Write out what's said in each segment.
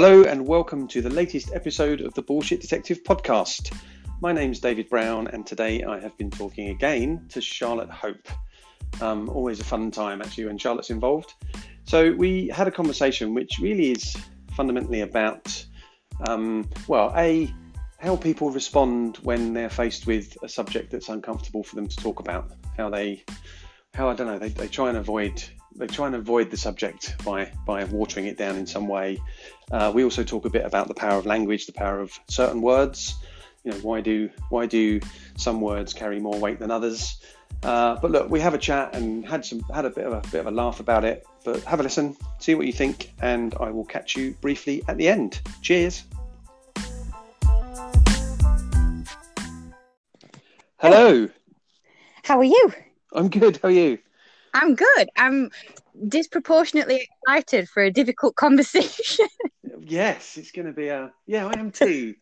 Hello, and welcome to the latest episode of the Bullshit Detective podcast. My name's David Brown, and today I have been talking again to Charlotte Hope. Um, always a fun time, actually, when Charlotte's involved. So, we had a conversation which really is fundamentally about, um, well, A, how people respond when they're faced with a subject that's uncomfortable for them to talk about. How they, how I don't know, they, they try and avoid they try and avoid the subject by by watering it down in some way. Uh, we also talk a bit about the power of language, the power of certain words. You know, why do why do some words carry more weight than others? Uh, but look, we have a chat and had some had a bit of a bit of a laugh about it. But have a listen, see what you think, and I will catch you briefly at the end. Cheers. Hello. How are you? I'm good. How are you? I'm good. I'm disproportionately excited for a difficult conversation. yes, it's going to be a. Yeah, I am too.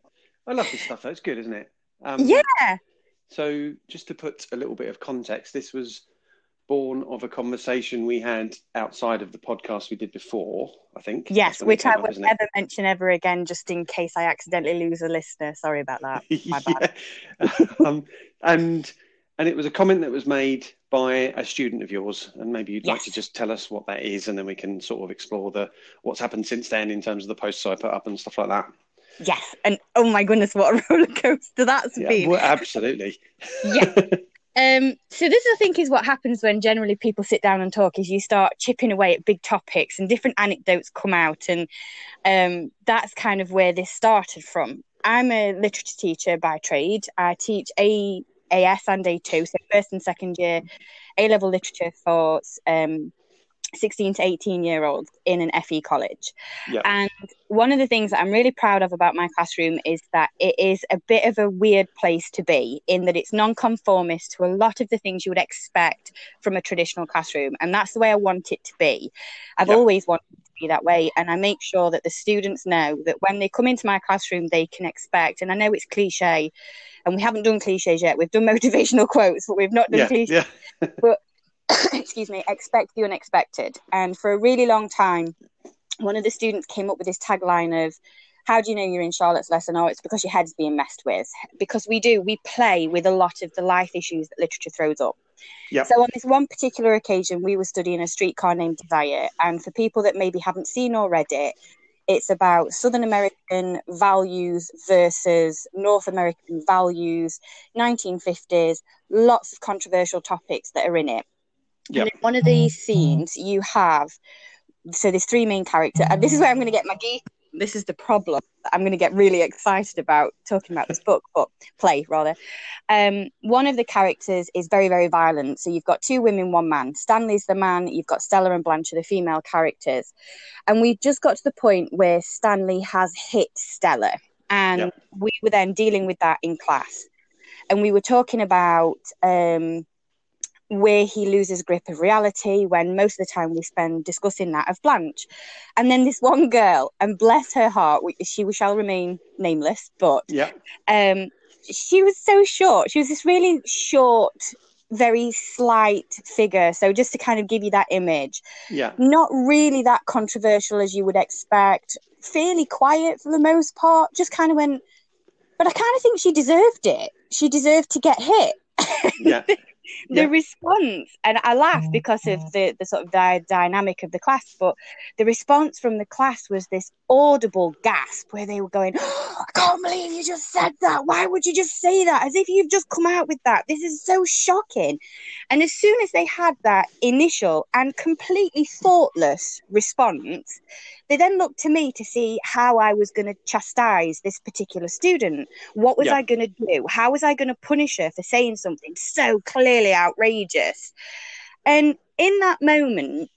I love this stuff. That's good, isn't it? Um, yeah. So, just to put a little bit of context, this was born of a conversation we had outside of the podcast we did before. I think. Yes, which I would never mention ever again, just in case I accidentally lose a listener. Sorry about that. My bad. um, and and it was a comment that was made by a student of yours, and maybe you'd yes. like to just tell us what that is, and then we can sort of explore the what's happened since then in terms of the posts I put up and stuff like that. Yes, and oh my goodness, what a roller coaster that's yeah, been! Well, absolutely. yeah. Um, so this, I think, is what happens when generally people sit down and talk. Is you start chipping away at big topics, and different anecdotes come out, and um, that's kind of where this started from. I'm a literature teacher by trade. I teach a AS and A2, so first and second year A level literature for um, 16 to 18 year olds in an FE college. Yep. And one of the things that I'm really proud of about my classroom is that it is a bit of a weird place to be in that it's non-conformist to a lot of the things you would expect from a traditional classroom. And that's the way I want it to be. I've yep. always wanted to be that way. And I make sure that the students know that when they come into my classroom, they can expect, and I know it's cliche, and we haven't done cliches yet. We've done motivational quotes, but we've not done yeah, cliches. Yeah. but excuse me, expect the unexpected. And for a really long time, one of the students came up with this tagline of, how do you know you're in Charlotte's lesson? Oh, it's because your head's being messed with. Because we do, we play with a lot of the life issues that literature throws up. Yep. So on this one particular occasion, we were studying a streetcar named Desire, and for people that maybe haven't seen or read it, it's about Southern American values versus North American values, 1950s, lots of controversial topics that are in it. Yep. And in one of these scenes, you have so there's three main characters, and this is where I'm going to get my geek this is the problem I'm going to get really excited about talking about this book, but play rather. Um, one of the characters is very, very violent. So you've got two women, one man. Stanley's the man. You've got Stella and Blanche are the female characters, and we just got to the point where Stanley has hit Stella, and yep. we were then dealing with that in class, and we were talking about. Um, where he loses grip of reality when most of the time we spend discussing that of Blanche. And then this one girl, and bless her heart, she shall remain nameless, but yeah. um, she was so short. She was this really short, very slight figure. So just to kind of give you that image, yeah, not really that controversial as you would expect. Fairly quiet for the most part. Just kind of went, but I kind of think she deserved it. She deserved to get hit. Yeah. the yeah. response and i laugh mm-hmm. because of the the sort of the dynamic of the class but the response from the class was this audible gasp where they were going oh, i can't believe you just said that why would you just say that as if you've just come out with that this is so shocking and as soon as they had that initial and completely thoughtless response they then looked to me to see how I was going to chastise this particular student. What was yeah. I going to do? How was I going to punish her for saying something so clearly outrageous? And in that moment,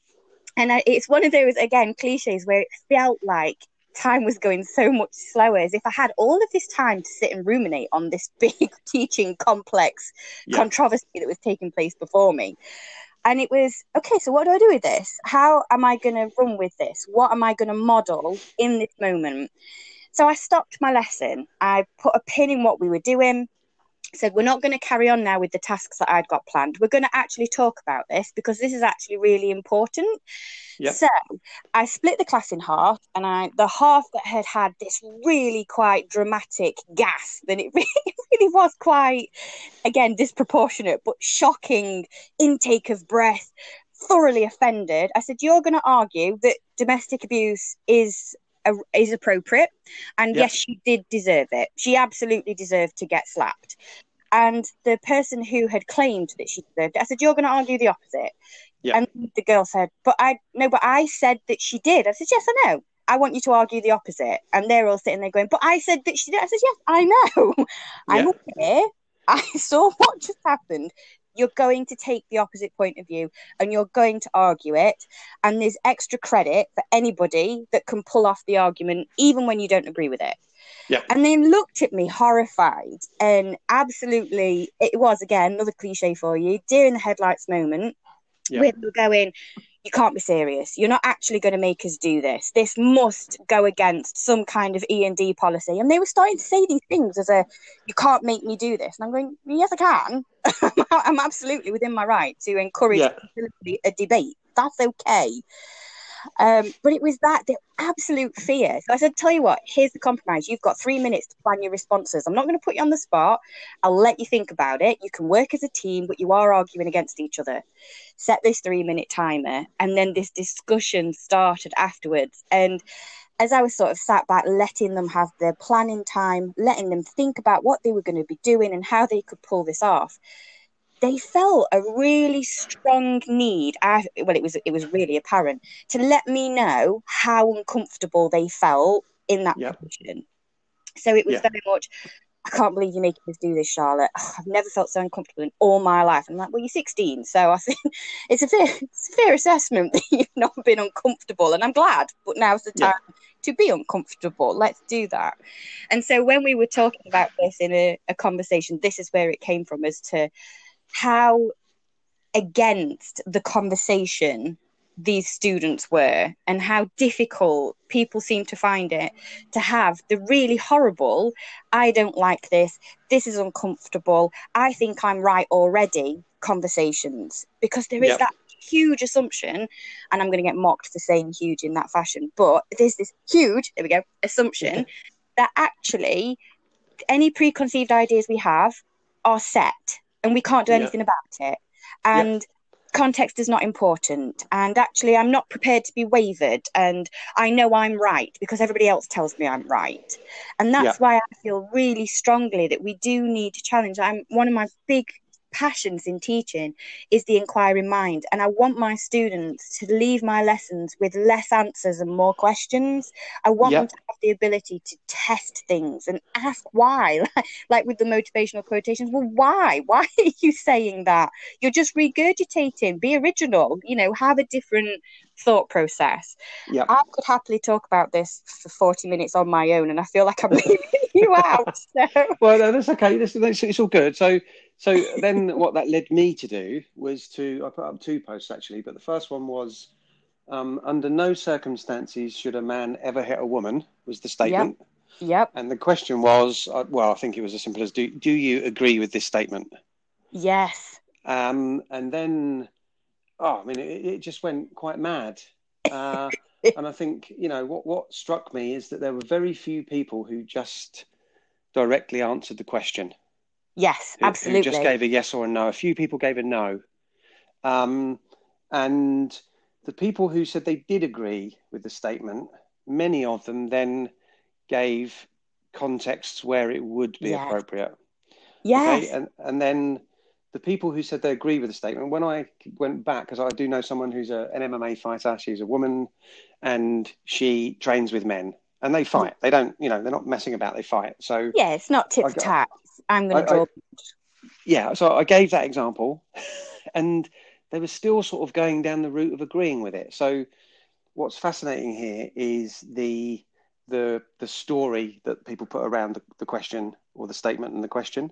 and I, it's one of those again cliches where it felt like time was going so much slower as if I had all of this time to sit and ruminate on this big teaching complex yeah. controversy that was taking place before me. And it was okay so what do i do with this? How am i going to run with this? What am i going to model in this moment? So i stopped my lesson. I put a pin in what we were doing said, We're not going to carry on now with the tasks that I'd got planned. We're going to actually talk about this because this is actually really important. Yep. So I split the class in half, and I the half that had had this really quite dramatic gasp, and it really, it really was quite, again, disproportionate but shocking intake of breath, thoroughly offended. I said, You're going to argue that domestic abuse is is appropriate. And Yep. yes, she did deserve it. She absolutely deserved to get slapped. And the person who had claimed that she deserved it, I said, You're going to argue the opposite. Yep. And the girl said, But I, no, but I said that she did. I said, Yes, I know. I want you to argue the opposite. And they're all sitting there going, But I said that she did. I said, Yes, I know. I'm aware. I saw what just happened. You're going to take the opposite point of view and you're going to argue it. And there's extra credit for anybody that can pull off the argument, even when you don't agree with it. Yeah. And they looked at me horrified and absolutely, it was again another cliche for you, deer in the headlights moment. Yeah. Where they're going, you can't be serious. You're not actually going to make us do this. This must go against some kind of E and D policy. And they were starting to say these things as a, you can't make me do this. And I'm going, yes, I can. I'm absolutely within my right to encourage Yeah. a debate. That's okay. Um, but it was that the absolute fear. So I said, tell you what, here's the compromise. You've got three minutes to plan your responses. I'm not going to put you on the spot. I'll let you think about it. You can work as a team, but you are arguing against each other. Set this three minute timer. And then this discussion started afterwards. And as I was sort of sat back, letting them have their planning time, letting them think about what they were going to be doing and how they could pull this off, they felt a really strong need. I, well, it was it was really apparent to let me know how uncomfortable they felt in that position. So it was Yeah. very much. I can't believe you're making us do this, Charlotte. Ugh, I've never felt so uncomfortable in all my life. I'm like, well, you're 16, so I think it's a fair, it's a fair assessment that you've not been uncomfortable, and I'm glad. But now's the Yeah. time to be uncomfortable. Let's do that. And so when we were talking about this in a, a conversation, this is where it came from as to how against the conversation these students were and how difficult people seem to find it to have. The really horrible i don't like this this is uncomfortable i think i'm right already conversations. Because there is Yep. that huge assumption and i'm going to get mocked for saying huge in that fashion but there's this huge there we go assumption that actually any preconceived ideas we have are set and we can't do Yeah. anything about it. And context is not important. And actually i'm not prepared to be wavered. And i know i'm right because everybody else tells me i'm right. And that's Yeah. why i feel really strongly that we do need to challenge. I'm one of my big passions in teaching is the inquiring mind. And i want my students to leave my lessons with less answers and more questions. I want Yeah. them to have the ability to test things and ask why like with the motivational quotations. Well why? Why are you saying that? You're just regurgitating. Be original. You know have a different thought process Yeah. i could happily talk about this for 40 minutes on my own and i feel like i'm leaving you out so Well, no, that's okay. This, that's, it's all good. So, so then what that led me to do was to I put up two posts actually, but the first one was um, under no circumstances should a man ever hit a woman was the statement, yep and the question was, uh, well, I think it was as simple as do do you agree with this statement? yes Um, and then, oh, I mean, it, it just went quite mad. Uh, and I think, you know, what, what struck me is that there were very few people who just directly answered the question. yes who- absolutely Who just gave a yes or a no. A few people gave a no. Um, and the people who said they did agree with the statement, many of them then gave contexts where it would be Yes. appropriate. yes Okay, and and then the people who said they agree with the statement, when I went back, because I do know someone who's a, an MMA fighter, she's a woman, and she trains with men, and they fight. They don't, you know, they're not messing about. They fight. So yeah it's not tit for tat i'm going to draw yeah, so I gave that example, and they were still sort of going down the route of agreeing with it. So what's fascinating here is the the the story that people put around the, the question or the statement and the question,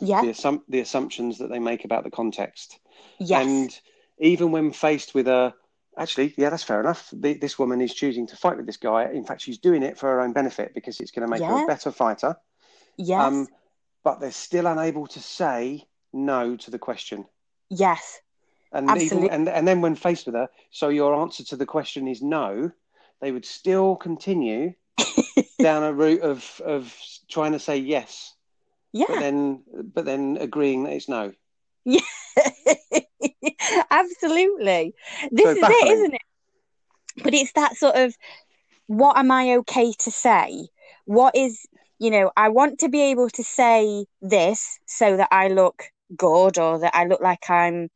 yeah the assum- the assumptions that they make about the context. yes And even when faced with a, actually, yeah, that's fair enough. The, this woman is choosing to fight with this guy. In fact, she's doing it for her own benefit because it's going to make her a better fighter. yes Um, but they're still unable to say no to the question. Yes. And Absolutely. even and and then when faced with her, so your answer to the question is no, they would still continue down a route of of trying to say yes, Yeah. but then but then agreeing that it's no. Yeah. Absolutely. This So is baffling. it, isn't it? But it's that sort of what am I okay to say? What is, you know, I want to be able to say this so that I look good or that I look like I'm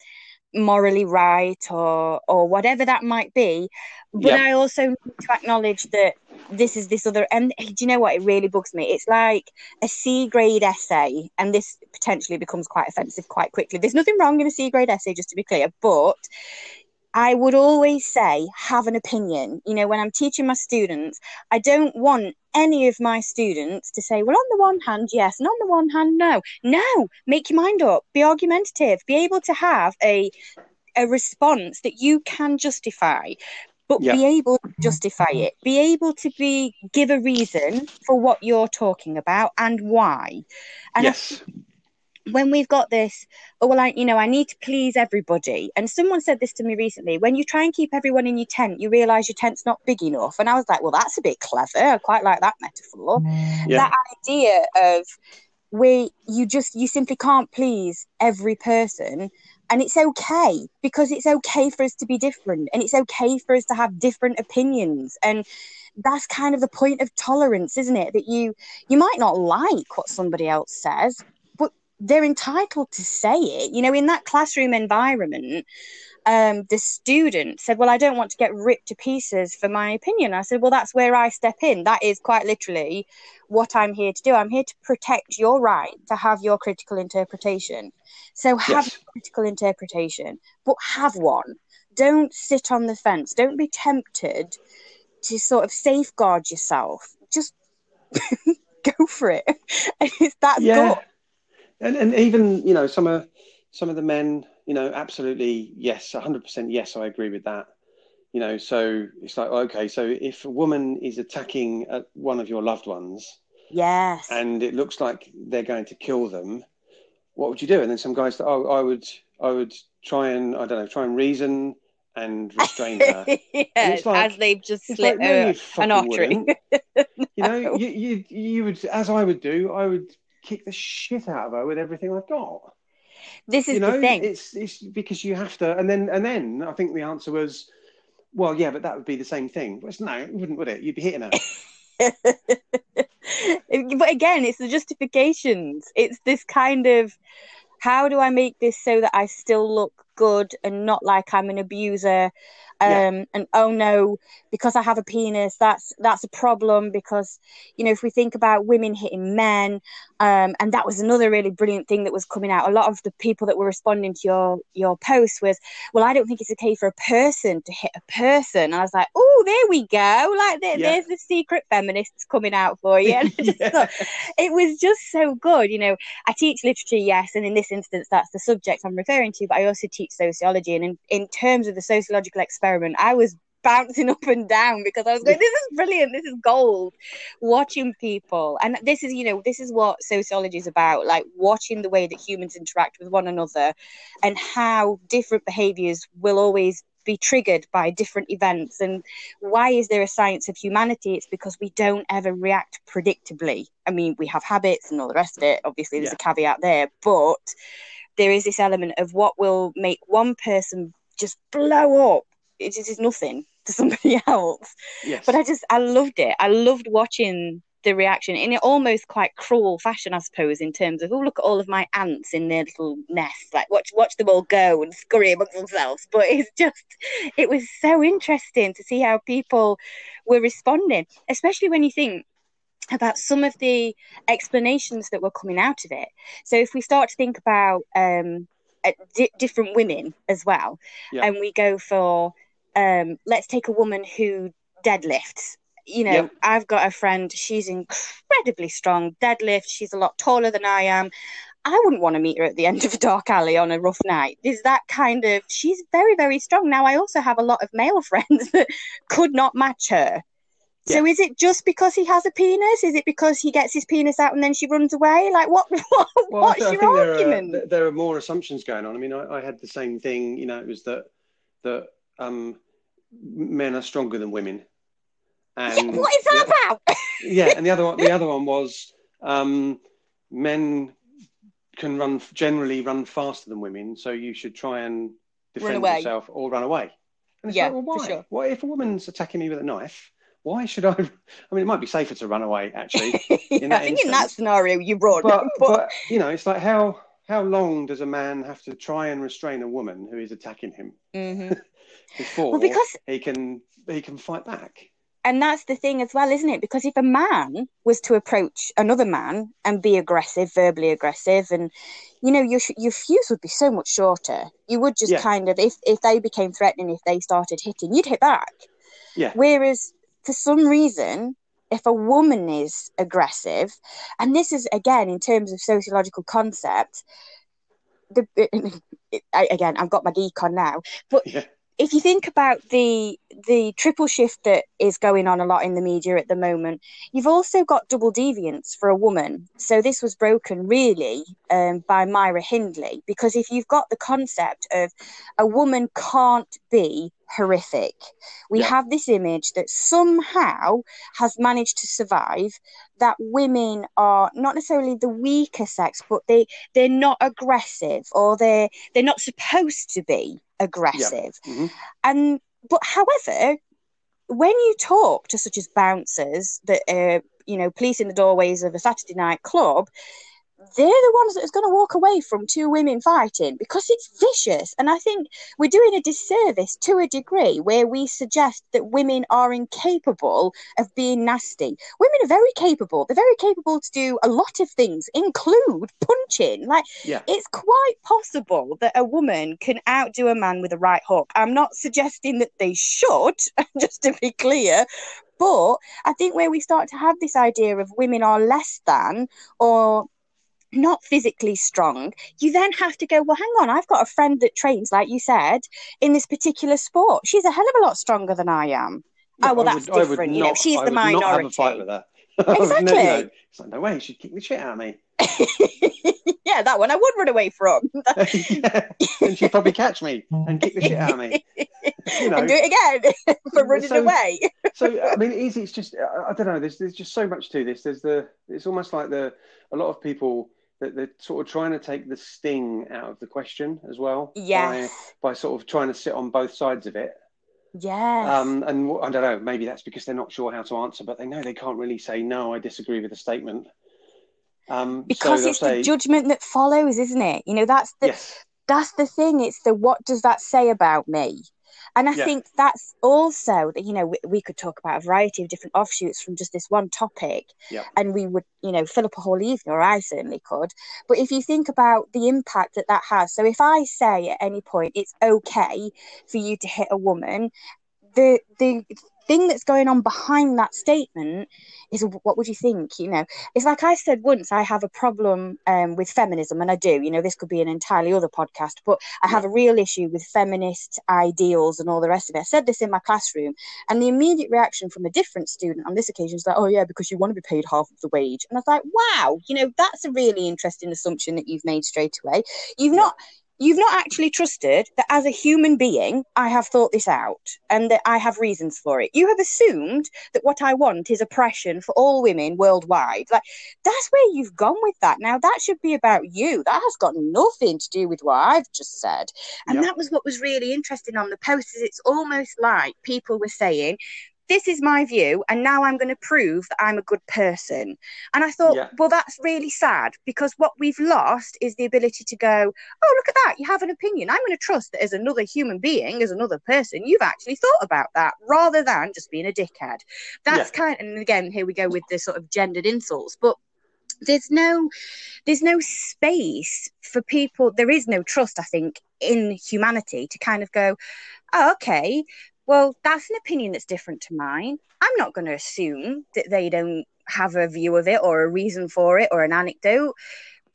morally right or or whatever that might be. But Yep. I also need to acknowledge that this is this other and do you know what it really bugs me? It's like a C grade essay, and this potentially becomes quite offensive quite quickly. There's nothing wrong in a C grade essay, just to be clear, but I would always say have an opinion. You know, when I'm teaching my students, I don't want any of my students to say, well, on the one hand, yes, and on the one hand, no. No, make your mind up, be argumentative, be able to have a a response that you can justify but Yeah. be able to justify it be able to be give a reason for what you're talking about and why and I yes. When we've got this oh well i you know i need to please everybody. And someone said this to me recently when you try and keep everyone in your tent you realize your tent's not big enough. And i was like well that's a bit clever. I quite like that metaphor. Mm. Yeah. that idea of where you just you simply can't please every person. And it's okay because it's okay for us to be different and it's okay for us to have different opinions. And that's kind of the point of tolerance isn't it? That you you might not like what somebody else says but they're entitled to say it you know in that classroom environment um, the student said, Well, I don't want to get ripped to pieces for my opinion. I said, Well, that's where I step in. That is quite literally what I'm here to do. I'm here to protect your right to have your critical interpretation. So have Yes. a critical interpretation, but have one. Don't sit on the fence. Don't be tempted to sort of safeguard yourself. Just go for it. It's- that's yeah. good. And and even you know some of some of the men, you know, absolutely yes, hundred percent yes, I agree with that. You know, so it's like okay, so if a woman is attacking uh, one of your loved ones Yes. and it looks like they're going to kill them, what would you do? And then some guys, oh, I would, I would try and I don't know, try and reason and restrain her. yes, like- as they've just slit like, no, fucking artery. You know, No. you, you you would, as I would do, I would kick the shit out of her with everything I've got. this is you know, the thing. it's it's because you have to, and then and then I think the answer was, well, yeah, but that would be the same thing. But it's, no, it wouldn't, would it? You'd be hitting her. but again, it's the justifications. It's this kind of how do I make this so that I still look good and not like I'm an abuser? Um, Yeah. and oh no, because I have a penis, that's that's a problem. Because you know, if we think about women hitting men, um, and that was another really brilliant thing that was coming out. A lot of the people that were responding to your your post was, well, I don't think it's okay for a person to hit a person. And I was like, oh, there we go. Like there, Yeah. there's the secret feminists coming out for you. And I just Yeah. thought it was just so good. You know, I teach literature, yes, and in this instance, that's the subject I'm referring to. But I also teach sociology, and in, in terms of the sociological experiment, I was bouncing up and down because I was going, this is brilliant, this is gold. Watching people, and this is, you know, this is what sociology is about, like watching the way that humans interact with one another, and how different behaviors will always be triggered by different events. And why is there a science of humanity? It's because we don't ever react predictably. I mean we have habits and all the rest of it. Obviously there's a caveat there but there is this element of what will make one person just blow up it just is nothing to somebody else. Yes. but i just i loved it. I loved watching the reaction in an almost quite cruel fashion i suppose in terms of oh look at all of my ants in their little nest. Like watch watch them all go and scurry amongst themselves. But it's just it was so interesting to see how people were responding especially when you think about some of the explanations that were coming out of it. So if we start to think about um di- different women as well Yeah. and we go for um let's take a woman who deadlifts you know, Yeah. I've got a friend, she's incredibly strong, deadlift, she's a lot taller than I am. I wouldn't want to meet her at the end of a dark alley on a rough night. There's that kind of, she's very, very strong. Now, I also have a lot of male friends that could not match her. So is it just because he has a penis? Is it because he gets his penis out and then she runs away? Like what? what Well, I what's I your think there argument? Are, there are more assumptions going on. I mean, I, I had the same thing. You know, it was that that um, men are stronger than women. And what is that yeah, about? yeah, and the other one, the other one was um, men can run generally run faster than women, so you should try and defend yourself or run away. And it's Yeah, like, well, why? sure. Why if a woman's attacking me with a knife? Why should I? I mean, it might be safer to run away actually. Yeah, I think in that scenario you run. but, but but you know, it's like how how long does a man have to try and restrain a woman who is attacking him Mhm. Before well, because he can he can fight back? and that's the thing as well, isn't it? Because if a man was to approach another man and be aggressive, verbally aggressive, and you know your your fuse would be so much shorter. You would just Yeah. kind of if if they became threatening, if they started hitting, you'd hit back. Yeah. Whereas for some reason, if a woman is aggressive, and this is again in terms of sociological concept, the I, again I've got my geek on now, but Yeah, if you think about the the triple shift that is going on a lot in the media at the moment, you've also got double deviance for a woman. So this was broken really um, by Myra Hindley because if you've got the concept of a woman can't be horrific, we Yeah. have this image that somehow has managed to survive that women are not necessarily the weaker sex, but they they're not aggressive or they're they're not supposed to be aggressive. Mhm. And but however, when you talk to such as bouncers that are you know policing the doorways of a Saturday night club, they're the ones that is going to walk away from two women fighting because it's vicious. And I think we're doing a disservice to a degree where we suggest that women are incapable of being nasty. Women are very capable. They're very capable to do a lot of things, include punching. Like yeah, it's quite possible that a woman can outdo a man with a right hook. I'm not suggesting that they should, just to be clear, but I think where we start to have this idea of women are less than or not physically strong, you then have to go, well, hang on, I've got a friend that trains, like you said, in this particular sport. She's a hell of a lot stronger than I am. Oh, well, I that's would- different. You know, not- she's I the would Not have a minority. fight with her. Exactly. you know, it's like no way. She'd kick the shit out of me. yeah, that one I would run away from. yeah. and she'd probably catch me and kick the shit out of me. You know. and do it again for running So- away. so I mean, easy. It's just I, I don't know. There's there's just so much to this. There's the it's almost like the a lot of people that they're sort of trying to take the sting out of the question as well. Yes. By, by sort of trying to sit on both sides of it. Yes. Um, and I don't know. Maybe that's because they're not sure how to answer, but they know they can't really say no. I disagree with the statement. Um, because so it's say, the judgment that follows, isn't it? You know, that's the yes, that's the thing. It's the what does that say about me? And I Yeah. think that's also that, you know, we, we could talk about a variety of different offshoots from just this one topic. Yeah. And we would, you know, fill up a whole evening, or I certainly could. But if you think about the impact that that has, so if I say at any point it's okay for you to hit a woman, the the thing that's going on behind that statement is what would you think you know? It's like i said once i have a problem um, with feminism and i do you know this could be an entirely other podcast but i have a real issue with feminist ideals and all the rest of it. I said this in my classroom and the immediate reaction from a different student on this occasion is like oh yeah because you want to be paid half of the wage. And i was like wow you know that's a really interesting assumption that you've made straight away. You've not you've not actually trusted that as a human being I have thought this out and that I have reasons for it. You have assumed that what I want is oppression for all women worldwide. Like that's where you've gone with that. Now that should be about you. That has got nothing to do with what I've just said. And Yeah. that was what was really interesting on the post is it's almost like people were saying this is my view, and now I'm going to prove that I'm a good person. And I thought, Yeah. well, that's really sad because what we've lost is the ability to go, oh, look at that, you have an opinion. I'm going to trust that as another human being, as another person, you've actually thought about that rather than just being a dickhead. That's kind and again, here we go with the sort of gendered insults, but there's no there's no space for people there is no trust i think in humanity to kind of go oh, okay well that's an opinion that's different to mine i'm not going to assume that they don't have a view of it or a reason for it or an anecdote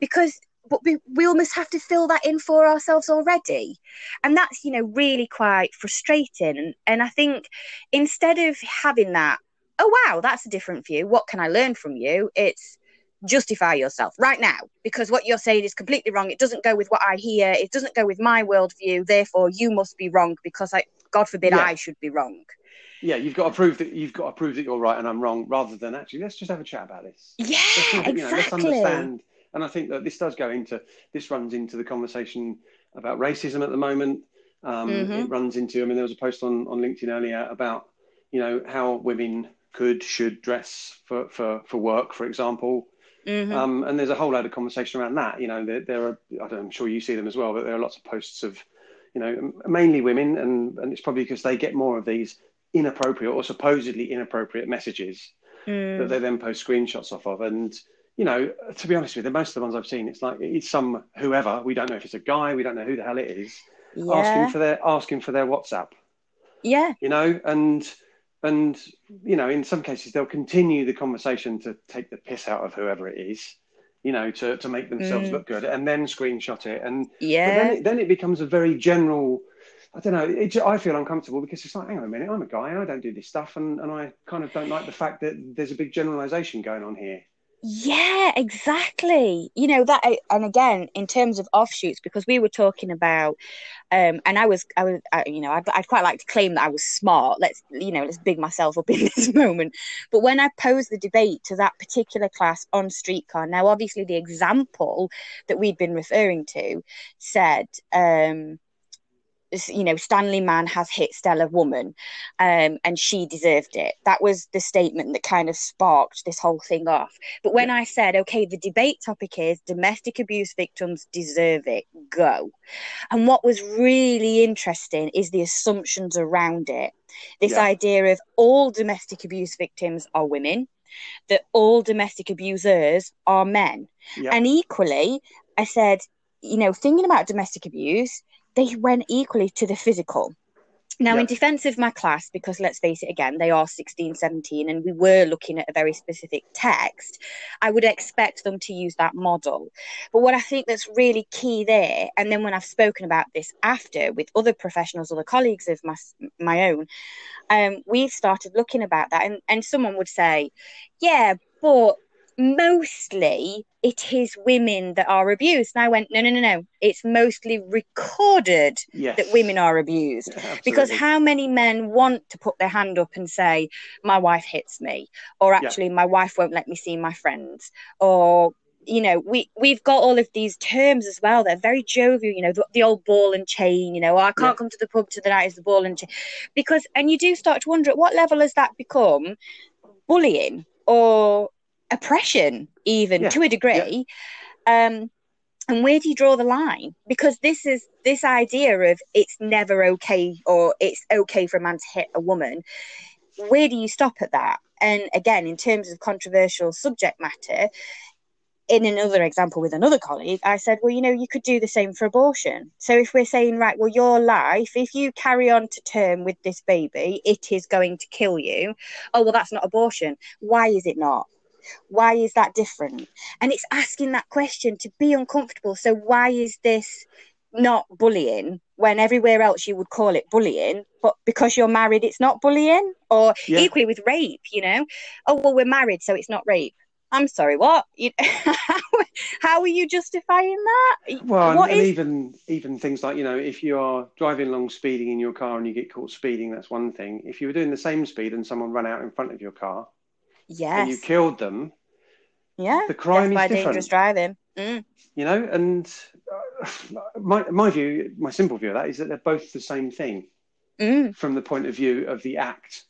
because but we, we almost have to fill that in for ourselves already and that's you know really quite frustrating and, and i think instead of having that oh wow, that's a different view. What can I learn from you? It's justify yourself right now because what you're saying is completely wrong. It doesn't go with what I hear. It doesn't go with my worldview. Therefore, you must be wrong because I, God forbid, Yeah. I should be wrong. Yeah, you've got to prove that you've got to prove that you're right and I'm wrong, rather than actually let's just have a chat about this. Yeah, Let's look you know, let's understand. And I think that this does go into this runs into the conversation about racism at the moment. Um, Mhm. It runs into. I mean, there was a post on on LinkedIn earlier about you know how women could should dress for for for work, for example. Mhm. Um, and there's a whole load of conversation around that. You know, there, there are, I don't, I'm sure you see them as well, but there are lots of posts of, you know, mainly women, and, and it's probably because they get more of these inappropriate or supposedly inappropriate messages Mm. that they then post screenshots off of. And, you know, to be honest with you, most of the ones I've seen, it's like it's some whoever, we don't know if it's a guy, we don't know who the hell it is, yeah. asking for their asking for their WhatsApp yeah. you know, and and you know, in some cases they'll continue the conversation to take the piss out of whoever it is, you know, to to make themselves Mm. look good, and then screenshot it, and Yeah. then it, then it becomes a very general. I don't know. It, I feel uncomfortable because it's like, hang on a minute, I'm a guy, I don't do this stuff, and, and I kind of don't like the fact that there's a big generalisation going on here. Yeah, exactly. You know that, and again, in terms of offshoots, because we were talking about, um, and I was, I was, I, you know, I'd, I'd quite like to claim that I was smart. Let's, you know, let's big myself up in this moment. But when I posed the debate to that particular class on streetcar, now obviously the example that we'd been referring to said, um, you know, Stanley Man has hit Stella Woman, um, and she deserved it. That was the statement that kind of sparked this whole thing off. But when I said, okay, the debate topic is domestic abuse victims deserve it, go. And what was really interesting is the assumptions around it. This Yeah. idea of all domestic abuse victims are women, that all domestic abusers are men. Yeah. And equally, I said, you know, thinking about domestic abuse, they went equally to the physical. Now, Yeah. in defense of my class, because let's face it again, they are 16, 17, and we were looking at a very specific text, I would expect them to use that model. But what I think that's really key there, and then when I've spoken about this after with other professionals, other colleagues of my, my own, um, we've started looking about that. And, and someone would say, yeah, but mostly it is women that are abused. And I went, no, no, no, no. It's mostly recorded Yes. that women are abused. Because how many men want to put their hand up and say, my wife hits me, or Yeah. actually, my wife won't let me see my friends, or you know, we we've got all of these terms as well. They're very jovial. You know, the, the old ball and chain. You know, "Oh, I can't Yeah. come to the pub tonight. Is the ball and chain? Because and you do start to wonder at what level has that become bullying or oppression, even Yeah. to a degree. Um, and where do you draw the line? Because this is this idea of it's never okay or it's okay for a man to hit a woman. Where do you stop at that? And again, in terms of controversial subject matter, in another example with another colleague, I said, well, you know, you could do the same for abortion. So if we're saying, right, well, your life, if you carry on to term with this baby, it is going to kill you. Oh, well, that's not abortion. Why is it not? Why is that different? And it's asking that question to be uncomfortable. So why is this not bullying when everywhere else you would call it bullying, but because you're married, it's not bullying? Or Yeah. equally with rape, you know? Oh, well, we're married, so it's not rape. I'm sorry, what? You, how are you justifying that? Well, and, is- even even things like you know, if you are driving along speeding in your car and you get caught speeding, that's one thing. If you were doing the same speed and someone ran out in front of your car and you killed them, Yeah. the crime is by different. dangerous driving. Mm. you know. And uh, my my view, my simple view of that is that they're both the same thing Mm. from the point of view of the act.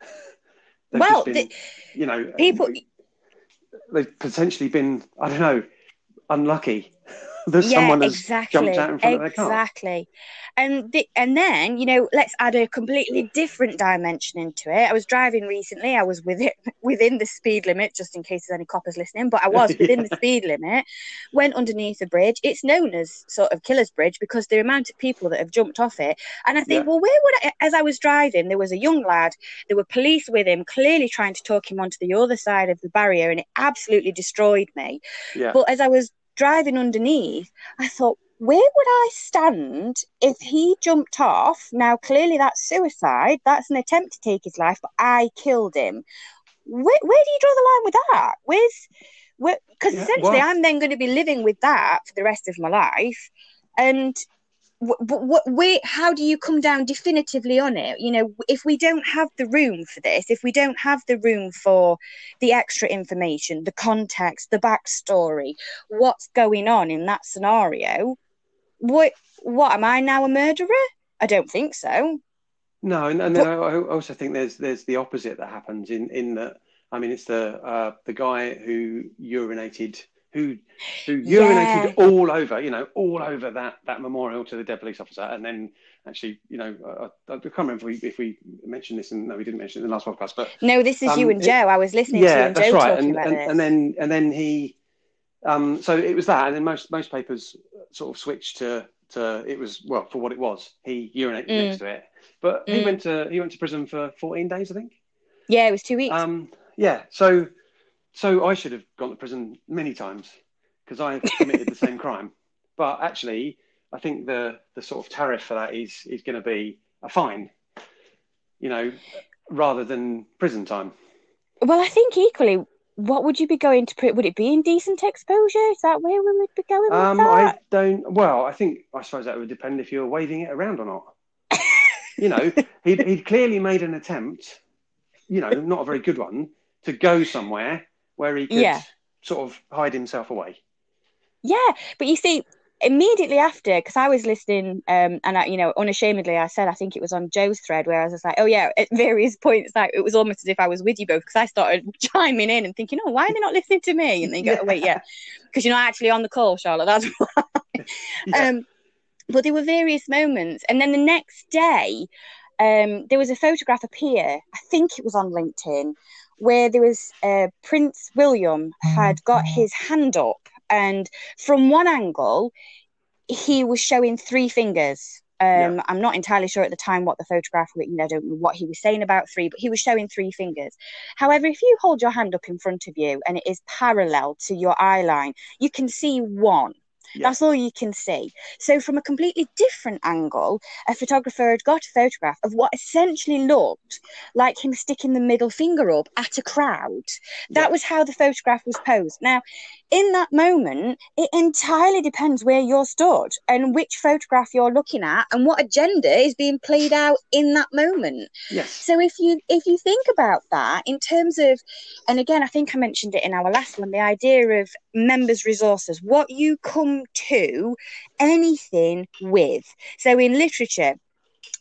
Well, been, the- you know, people- they've potentially been, I don't know, unlucky yeah, someone exactly, jumped out in front of their car. exactly. And the, and then you know, let's add a completely different dimension into it. I was driving recently. I was within within the speed limit, just in case there's any coppers listening. But I was within the speed limit. Went underneath a bridge. It's known as sort of Killer's Bridge because the amount of people that have jumped off it. And I think, Yeah. well, where would I? As I was driving, there was a young lad. There were police with him, clearly trying to talk him onto the other side of the barrier, and it absolutely destroyed me. Yeah, But as I was driving underneath, I thought, where would I stand if he jumped off? Now, clearly that's suicide. That's an attempt to take his life, but I killed him. Where, where do you draw the line with that? Where's because yeah, essentially well, I'm then going to be living with that for the rest of my life, and but what where how do you come down definitively on it? You know if we don't have the room for this if we don't have the room for the extra information the context the backstory what's going on in that scenario what what am i now a murderer? I don't think so. No and, and then but, i also think there's there's the opposite that happens in in that i mean it's the uh the guy who urinated who who urinated yeah. all over, you know, all over that that memorial to the dead police officer, and then actually, you know, I, I can't remember if we, if we, mentioned this, and no, we didn't mention it in the last podcast, but no, this is um, you and Joe. I was listening yeah, to you and that's Joe right. talking and, and, and then and then he, um, so it was that, and then most most papers sort of switched to to it was well for what it was. He urinated mm. next to it, but mm. he went to he went to prison for fourteen days, I think. Yeah, it was two weeks. Um, yeah, so so I should have gone to prison many times because I have committed the same crime. But actually, I think the the sort of tariff for that is is going to be a fine, you know, rather than prison time. Well, I think equally, what would you be going to? Would it be indecent exposure? Is that where we would be going? Um, I don't. Well, I think I suppose that would depend if you're waving it around or not. you know, he'd, he'd clearly made an attempt, you know, not a very good one, to go somewhere where he could yeah. sort of hide himself away. Yeah, but you see, immediately after, because I was listening, um, and I, you know, unashamedly, I said I think it was on Joe's thread where I was just like, oh yeah, at various points, like it was almost as if I was with you both because I started chiming in and thinking, oh, why are they not listening to me? And they go, yeah. oh, wait, yeah, because you're not actually on the call, Charlotte. That's why. yeah. um, but there were various moments, and then the next day, um, there was a photograph appear. I think it was on LinkedIn where there was uh, Prince William had got his hand up and from one angle, he was showing three fingers. Um, yeah. I'm not entirely sure at the time what the photograph, you know, I don't know what he was saying about three, but he was showing three fingers. However, if you hold your hand up in front of you and it is parallel to your eye line, you can see one. Yeah. That's all you can see. So, from a completely different angle, a photographer had got a photograph of what essentially looked like him sticking the middle finger up at a crowd. That yeah. was how the photograph was posed. Now, in that moment, it entirely depends where you're stood and which photograph you're looking at and what agenda is being played out in that moment. Yes. So if you if you think about that in terms of, and again, I think I mentioned it in our last one, the idea of members' resources, what you come to anything with. So in literature,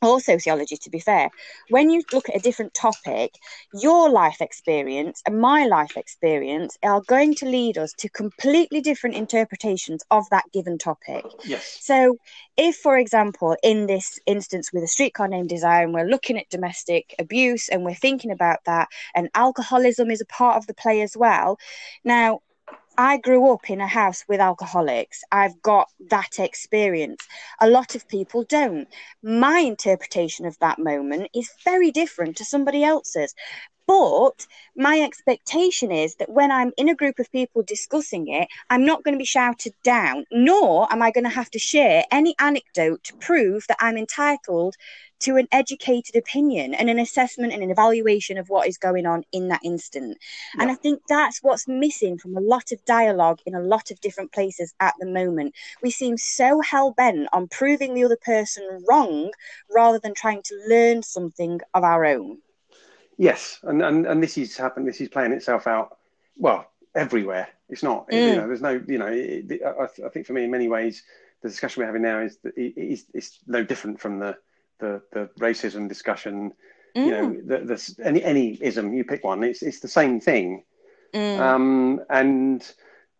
or sociology to be fair when you look at a different topic your life experience and my life experience are going to lead us to completely different interpretations of that given topic. Yes. So if for example in this instance with a streetcar named desire and we're looking at domestic abuse and we're thinking about that and alcoholism is a part of the play as well now I grew up in a house with alcoholics. I've got that experience. A lot of people don't. My interpretation of that moment is very different to somebody else's. But my expectation is that when I'm in a group of people discussing it, I'm not going to be shouted down, nor am I going to have to share any anecdote to prove that I'm entitled to an educated opinion and an assessment and an evaluation of what is going on in that instant. Yeah. And I think that's what's missing from a lot of dialogue in a lot of different places at the moment. We seem so hell bent on proving the other person wrong rather than trying to learn something of our own. Yes, and, and and this is happening. This is playing itself out. Well, everywhere. It's not. Mm. You know, there's no. You know, it, it, I, I, think for me, in many ways, the discussion we're having now is it, it's, it's no different from the the, the racism discussion. Mm. You know, mm. the, the, any any ism you pick one, it's it's the same thing. Mm. Um, and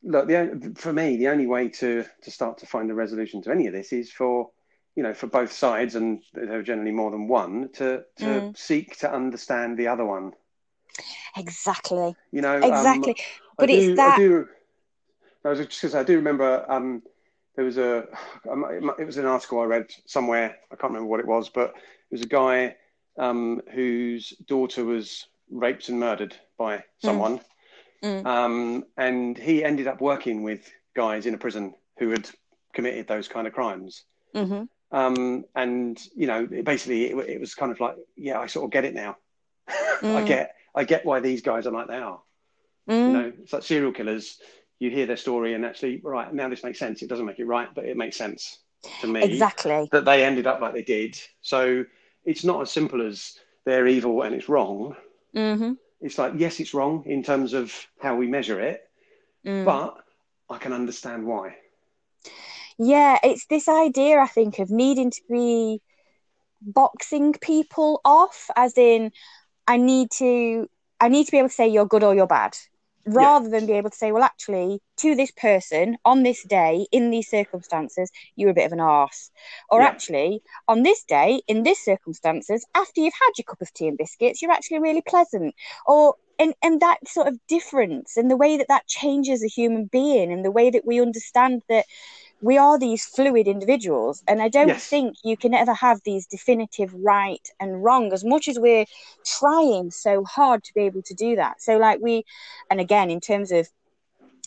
look, the, for me, the only way to to start to find a resolution to any of this is for you know, for both sides, and there are generally more than one, to to mm. seek to understand the other one. Exactly. You know, exactly. Um, but do, it's that. I, do, I was just because I do remember um, there was a um, it was an article I read somewhere. I can't remember what it was, but it was a guy um, whose daughter was raped and murdered by mm. someone, mm. Mm. and he ended up working with guys in a prison who had committed those kind of crimes. hmm Um, and you know, it basically, it, it was kind of like, yeah, I sort of get it now. I Mm. get, I get why these guys are like they are. Mm. You know, it's like serial killers. You hear their story, and actually, right now, this makes sense. It doesn't make it right, but it makes sense to me Exactly. that they ended up like they did. So it's not as simple as they're evil and it's wrong. hmm It's like, yes, it's wrong in terms of how we measure it, Mm. but I can understand why. Yeah, it's this idea, I think, of needing to be boxing people off, as in, I need to, I need to be able to say you're good or you're bad, rather than be able to say, well, actually, to this person on this day in these circumstances, you're a bit of an arse, or Yeah. actually, on this day in this circumstances, after you've had your cup of tea and biscuits, you're actually really pleasant, or and and that sort of difference and the way that that changes a human being and the way that we understand that we are these fluid individuals and i don't Yes. think you can ever have these definitive right and wrong as much as we're trying so hard to be able to do that. So like we and again in terms of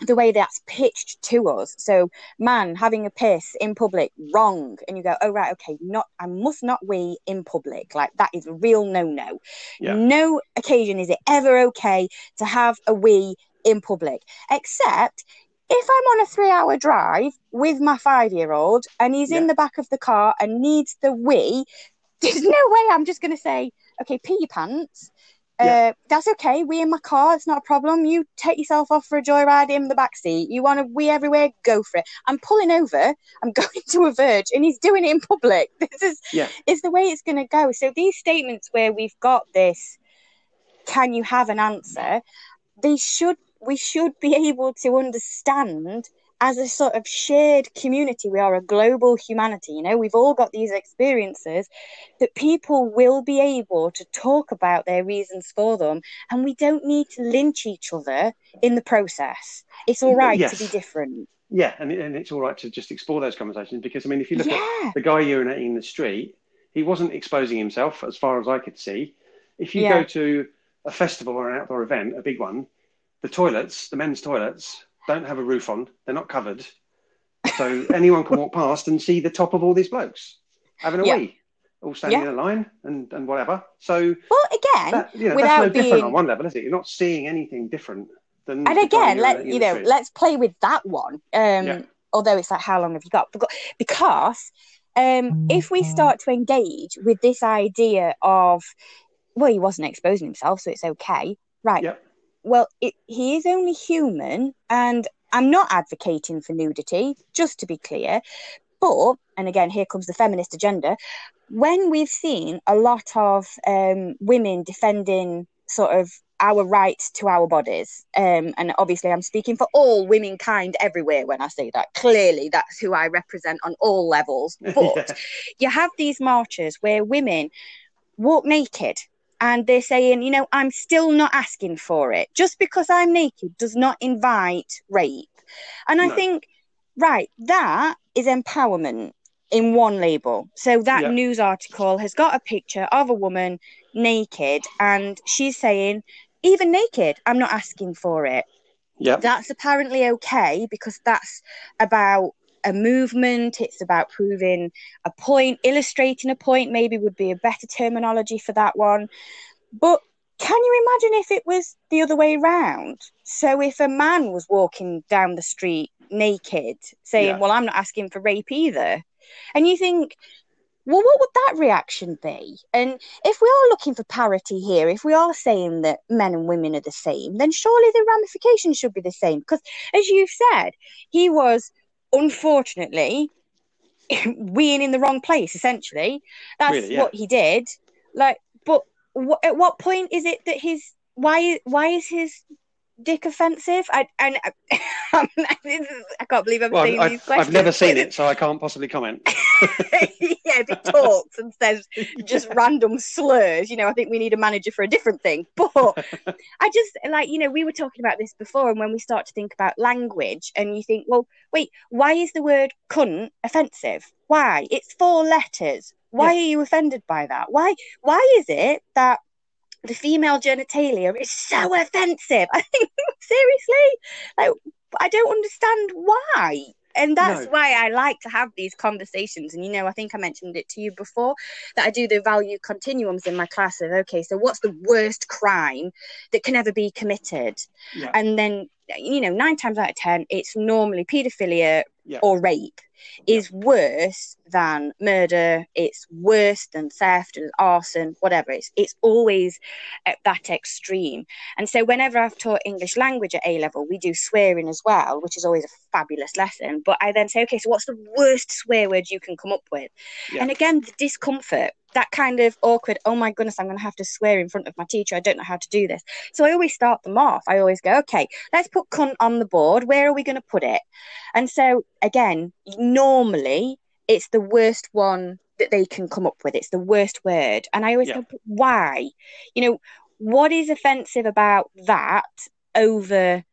the way that's pitched to us. So man having a piss in public wrong. And you go oh right okay not i must not wee in public. Like that is a real no no Yeah. no occasion is it ever okay to have a wee in public except if I'm on a three hour drive with my five year old and he's in the back of the car and needs the wee, there's no way I'm just going to say, okay, pee your pants. Yeah. Uh, that's okay. We in my car. It's not a problem. You take yourself off for a joyride in the back seat. You want to wee everywhere? Go for it. I'm pulling over. I'm going to a verge, and he's doing it in public. This is Yeah. is the way it's going to go. So these statements where we've got this, can you have an answer? They should. We should be able to understand as a sort of shared community. We are a global humanity. You know, we've all got these experiences that people will be able to talk about their reasons for them, and we don't need to lynch each other in the process. It's all right Yes. to be different. Yeah, and, and it's all right to just explore those conversations because I mean, if you look at the guy urinating in the street, he wasn't exposing himself as far as I could see. If you Yeah. go to a festival or an outdoor event, a big one, the toilets, the men's toilets, don't have a roof on; they're not covered, so anyone can walk past and see the top of all these blokes having a Yeah. wee, all standing Yeah. in a line and, and whatever. So Well, again, that, you know, without that's no different being- on one level, is it? You're not seeing anything different than. and again, let you know, let's play with that one. Um, Yeah. although it's like, how long have you got? Because um, if we start to engage with this idea of, well, he wasn't exposing himself, so it's okay, right? Well, it, he is only human, and I'm not advocating for nudity, just to be clear. But, and again, here comes the feminist agenda. When we've seen a lot of um, women defending sort of our rights to our bodies, um, and obviously I'm speaking for all womankind everywhere when I say that. Clearly, that's who I represent on all levels. But Yeah. you have these marches where women walk naked and they're saying, you know, I'm still not asking for it. Just because I'm naked does not invite rape. And I think, right, that is empowerment in one label. So that Yeah. news article has got a picture of a woman naked and she's saying, even naked, I'm not asking for it yeah. that's apparently okay because that's about a movement it's about proving a point illustrating a point maybe would be a better terminology for that one but can you imagine if it was the other way round so if a man was walking down the street naked saying Yeah. well i'm not asking for rape either and you think well, what would that reaction be? And if we are looking for parity here, if we are saying that men and women are the same, then surely the ramifications should be the same. Because, as you said, he was unfortunately weeing in the wrong place. Essentially, that's Really, yeah. what he did. Like, but wh- at what point is it that his why why is his dick offensive? I and I can't believe I'm Well, saying I've, these questions. I've never seen it, so I can't possibly comment. yeah, it talks and says just random slurs, you know, I think we need a manager for a different thing. But I just like, you know, we were talking about this before, and when we start to think about language, and you think, well, wait, why is the word cunt offensive? Why? It's four letters. Why are you offended by that? Why? Why is it that the female genitalia is so offensive? I think seriously, like, I don't understand why. and that's No. why I like to have these conversations. And you know, I think I mentioned it to you before that I do the value continuums in my class of okay, so what's the worst crime that can ever be committed? Yeah. And then you know, nine times out of ten, it's normally paedophilia Yeah. or rape is worse than murder. It's worse than theft and arson, whatever. It's it's always at that extreme. And so whenever I've taught English language at A level, we do swearing as well, which is always a fabulous lesson. But I then say, okay, so what's the worst swear word you can come up with? Yeah. And again, the discomfort, that kind of awkward, oh my goodness, I'm going to have to swear in front of my teacher. I don't know how to do this. So I always start them off. I always go, okay, let's put cunt on the board. Where are we going to put it? And so again, normally it's the worst one that they can come up with. It's the worst word. And I always Yeah. go, why? You know, what is offensive about that over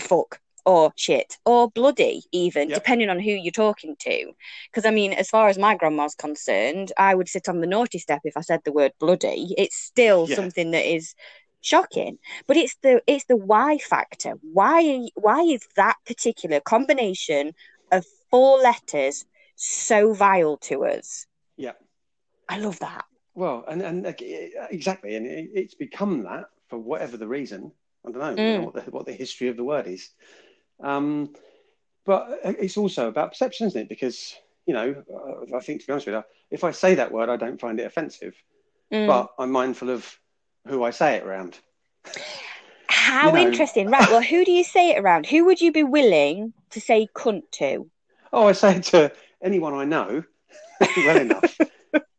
fuck or shit or bloody, even Yep. depending on who you're talking to? Because I mean, as far as my grandma's concerned, I would sit on the naughty step if I said the word bloody. It's still Yeah. something that is shocking but it's the it's the why factor why why is that particular combination of four letters so vile to us Yeah. i love that Well, and and exactly, and it, it's become that for whatever the reason. I don't know, don't know Mm. what the what the history of the word is. Um, but it's also about perception, isn't it? Because you know, uh, I think to be honest with you, if I say that word, I don't find it offensive, Mm. but I'm mindful of who I say it around. how you know- interesting right well who do you say it around who would you be willing to say cunt to Oh, I say it to anyone I know well enough.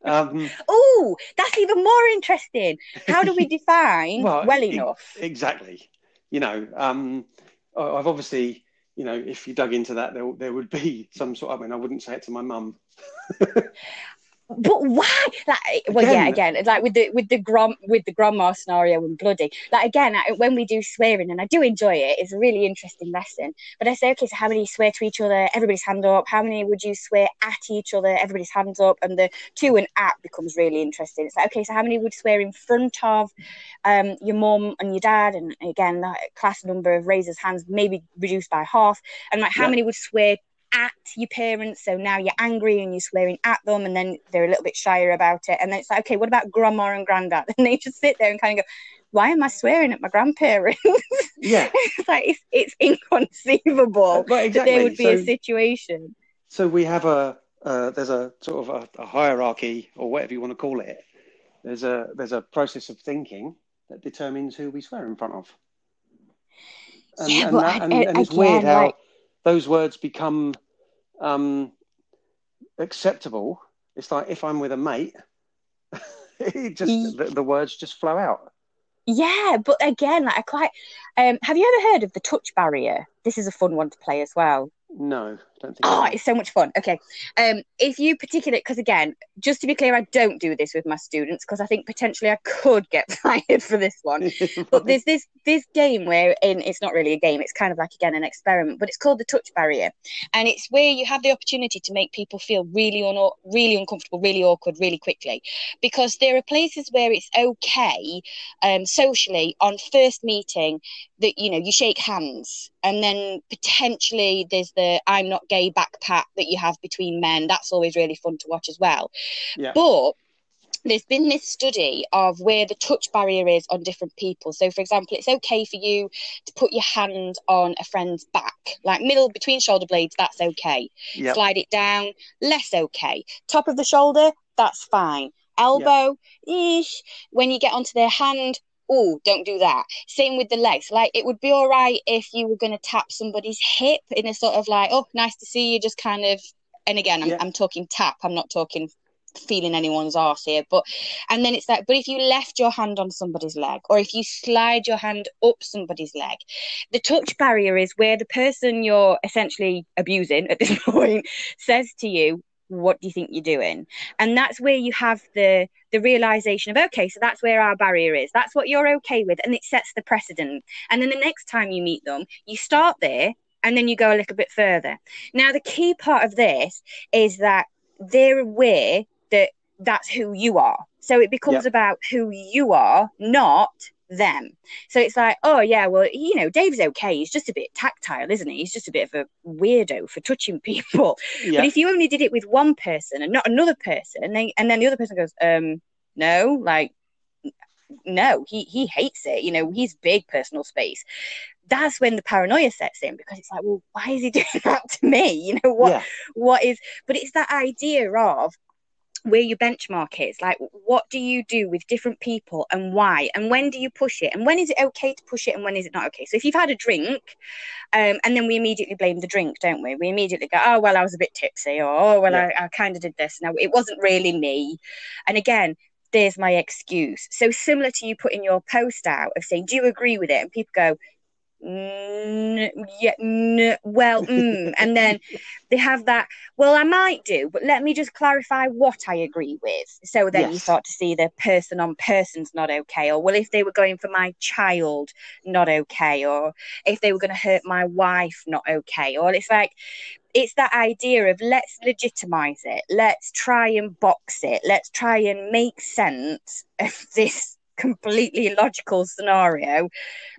Um, oh that's even more interesting how do we define well, Well, e- enough Exactly. You know, um, I've obviously, you know, if you dug into that, there, there would be some sort. I mean, I wouldn't say it to my mum. but why? Like well yeah Again- again like with the with the grom with the grandma scenario and bloody like again I, when we do swearing and i do enjoy it it's a really interesting lesson. But i say okay so how many swear to each other? Everybody's hand up. How many would you swear at each other? Everybody's hands up and the to and at becomes really interesting. It's like okay so how many would swear in front of um your mum and your dad? And again that class number of raisers hands maybe reduced by half. And like how Yeah. many would swear at your parents so now you're angry and you're swearing at them and then they're a little bit shyer about it and then it's like okay what about grandma and granddad and they just sit there and kind of go why am i swearing at my grandparents Yeah. it's like it's, it's inconceivable Well, that there would be a situation So we have a uh, there's a sort of a, a hierarchy or whatever you want to call it. There's a there's a process of thinking that determines who we swear in front of. And, Yeah, and, but that, I- and, I- and it's weird again, how like- those words become um, acceptable. It's like if I'm with a mate, it just the, the words just flow out. yeah but again like i quite um have you ever heard of the touch barrier this is a fun one to play as well No, don't think. Oh, it's so much fun. Okay. Um, if you particularly, because again, just to be clear, I don't do this with my students because I think potentially I could get fired for this one. But there's this this game where in it's not really a game, it's kind of like again an experiment, but it's called the touch barrier. And it's where you have the opportunity to make people feel really un- really uncomfortable, really awkward, really quickly. Because there are places where it's okay, um, socially on first meeting that you know you shake hands and then potentially there's the i'm not gay back pat that you have between men that's always really fun to watch as well. Yeah. but there's been this study of where the touch barrier is on different people. So for example it's okay for you to put your hand on a friend's back like middle between shoulder blades that's okay. Yep. slide it down less okay. Top of the shoulder that's fine. Elbow ish when you get onto their hand oh don't do that same with the legs like it would be all right if you were going to tap somebody's hip in a sort of like oh nice to see you just kind of and again i'm, Yeah. I'm talking tap i'm not talking feeling anyone's arse here but and then it's like but if you left your hand on somebody's leg or if you slide your hand up somebody's leg the touch barrier is where the person you're essentially abusing at this point says to you what do you think you're doing? And that's where you have the the realization of okay so that's where our barrier is. That's what you're okay with and it sets the precedent. And then the next time you meet them you start there and then you go a little bit further. Now the key part of this is that they're aware that that's who you are. So it becomes about who you are not them. So it's like, oh yeah, well, you know, Dave's okay. He's just a bit tactile, isn't he? He's just a bit of a weirdo for touching people. Yeah. But if you only did it with one person and not another person, and then, and then the other person goes, um, no, like, no, he he hates it. You know, he's big personal space. That's when the paranoia sets in because it's like, well, why is he doing that to me? You know what? Yeah. What is? But it's that idea of where your benchmark is. Like what do you do with different people and why? And when do you push it? And when is it okay to push it and when is it not okay? So if you've had a drink um, and then we immediately blame the drink don't we? We immediately go oh well i was a bit tipsy or oh well yeah. i, I kind of did this. Now it wasn't really me. And again there's my excuse. So similar to you putting your post out of saying do you agree with it? And people go mm, yeah, mm, well, mm. and then they have that. Well, I might do, but let me just clarify what I agree with. So then yes. you start to see the person on person's not okay, or well, if they were going for my child, not okay, or if they were going to hurt my wife, not okay, or it's like it's that idea of let's legitimize it, let's try and box it, let's try and make sense of this completely illogical scenario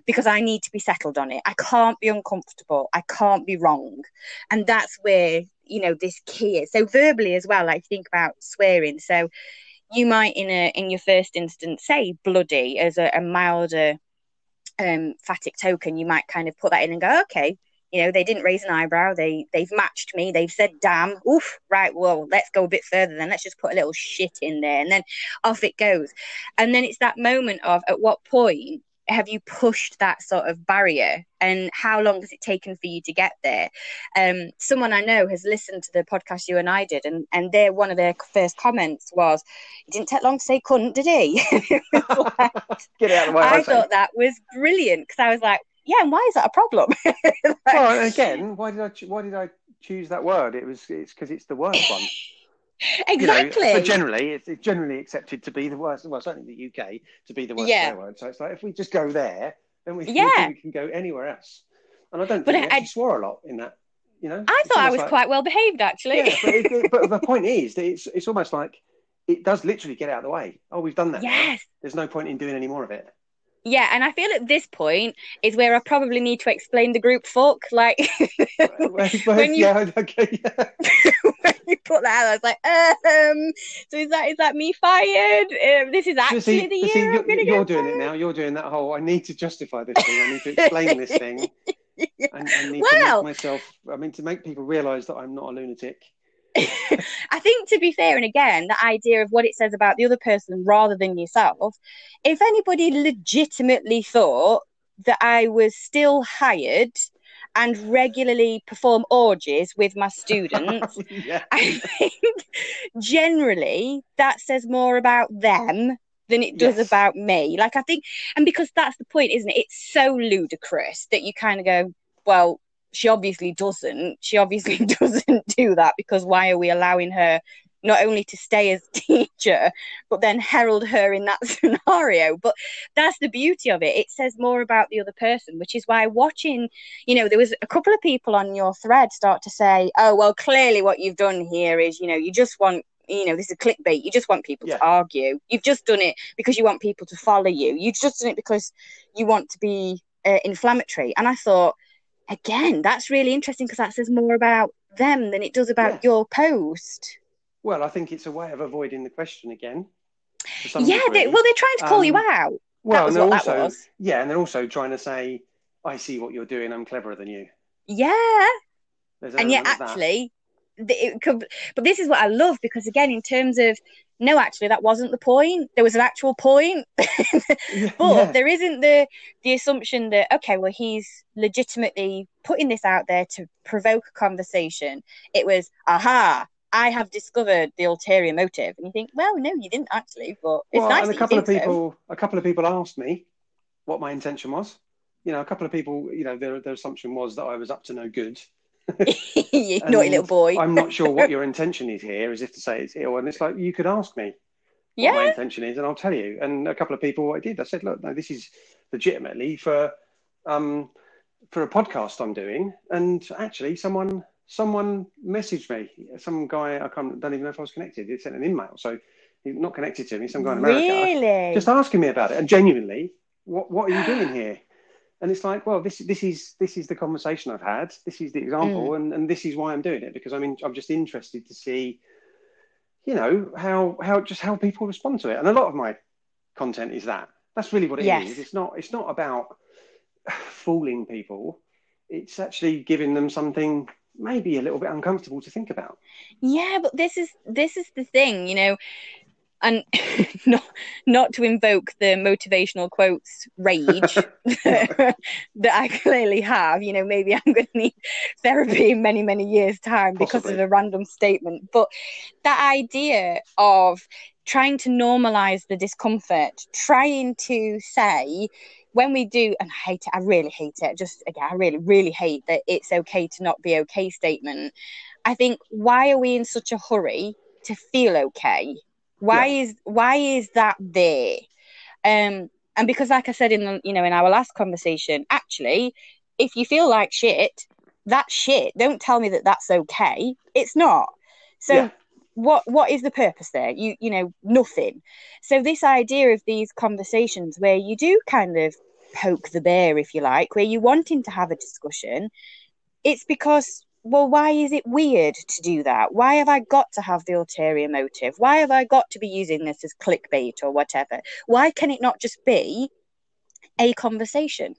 because I need to be settled on it. I can't be uncomfortable. I can't be wrong. And that's where, you know, this key is. So verbally as well, like think about swearing. So you might in a in your first instance say bloody as a, a milder um phatic token, you might kind of put that in and go, okay, you know, they didn't raise an eyebrow. They they've matched me. They've said, "Damn, oof, right. Well, let's go a bit further. Then let's just put a little shit in there, and then off it goes." And then it's that moment of at what point have you pushed that sort of barrier and how long has it taken for you to get there um, someone i know has listened to the podcast you and i did and and their one of their first comments was it didn't take long to say couldn't did he like, get out of the way i thought that was brilliant because i was like yeah, and why is that a problem? like, well, again, why did I why did I choose that word? It was it's because it's the worst one. exactly. You know, so generally, it's, it's, generally accepted to be the worst. Well, certainly in the UK to be the worst yeah. word. So it's like if we just go there, then we, yeah. we can go anywhere else. And I don't think but I, I swore a lot in that. You know, I thought I was like, quite well behaved actually. Yeah, but, it, but the point is that it's it's almost like it does literally get out of the way. Oh, we've done that. Yes. There's no point in doing any more of it. Yeah, and I feel at this point is where I probably need to explain the group fuck. Like when you, yeah, okay, yeah. when you put that out, I was like, um, so is that is that me fired? Um, this is actually see, the year see, you're, you're doing it now. You're doing that whole. I need to justify this thing. I need to explain this thing. yeah. I, I need well, to make myself. I mean, to make people realise that I'm not a lunatic. I think to be fair, and again, the idea of what it says about the other person rather than yourself, if anybody legitimately thought that I was still hired and regularly perform orgies with my students, yeah. I think generally that says more about them than it does yes. about me. Like I think, and because that's the point, isn't it? It's so ludicrous that you kind of go, well, she obviously doesn't. She obviously doesn't do that because why are we allowing her not only to stay as teacher, but then herald her in that scenario? But that's the beauty of it. It says more about the other person, which is why watching, you know, there was a couple of people on your thread start to say, oh, well, clearly what you've done here is, you know, you just want you know, this is clickbait. You just want people yeah. to argue. You've just done it because you want people to follow you. You've just done it because you want to be uh, inflammatory. And I thought, again, that's really interesting because that says more about them than it does about yeah. your post. Well, I think it's a way of avoiding the question again. Yeah, they, well, they're trying to call um, you out. Well, and also, yeah, and they're also trying to say, "I see what you're doing. I'm cleverer than you." Yeah, and yet, actually, it could, but this is what I love because again, in terms of no, actually, that wasn't the point. There was an actual point, but yeah. there isn't the the assumption that okay, well, he's legitimately putting this out there to provoke a conversation. It was, aha, I have discovered the ulterior motive, and you think, well, no, you didn't actually, but it's well, nice. And a couple of people, so. a couple of people asked me what my intention was. You know, a couple of people, you know, their their assumption was that I was up to no good. you naughty little boy. I'm not sure what your intention is here, as if to say it's ill. And it's like, you could ask me yeah. what my intention is, and I'll tell you. And a couple of people I did. I said, look, no, this is legitimately for um, for a podcast I'm doing. And actually, someone someone messaged me. Some guy I can't, don't even know if I was connected. He sent an email, so he's not connected to me. Some guy in America, really? just asking me about it, and genuinely, what what are you doing here? And it's like, well, this this is this is the conversation I've had. This is the example, Mm. and, and this is why I'm doing it because I mean I'm just interested to see, you know, how how just how people respond to it. And a lot of my content is that. That's really what it is. Yes. It's not it's not about fooling people. It's actually giving them something maybe a little bit uncomfortable to think about. Yeah, but this is this is the thing, you know, and not not to invoke the motivational quotes rage that I clearly have. You know, maybe I'm going to need therapy in many many years' time because Possibly. of a random statement. But that idea of trying to normalize the discomfort, trying to say when we do, and I hate it, I really hate it. Just again, I really really hate that it's okay to not be okay statement. I think why are we in such a hurry to feel okay? Why is why is that there? Um, and because, like I said in the you know in our last conversation, actually, if you feel like shit, that's shit. Don't tell me that that's okay. It's not. So. Yeah. What what is the purpose there? You you know nothing. So this idea of these conversations where you do kind of poke the bear, if you like, where you're wanting to have a discussion, it's because well why is it weird to do that why have i got to have the ulterior motive why have i got to be using this as clickbait or whatever why can it not just be a conversation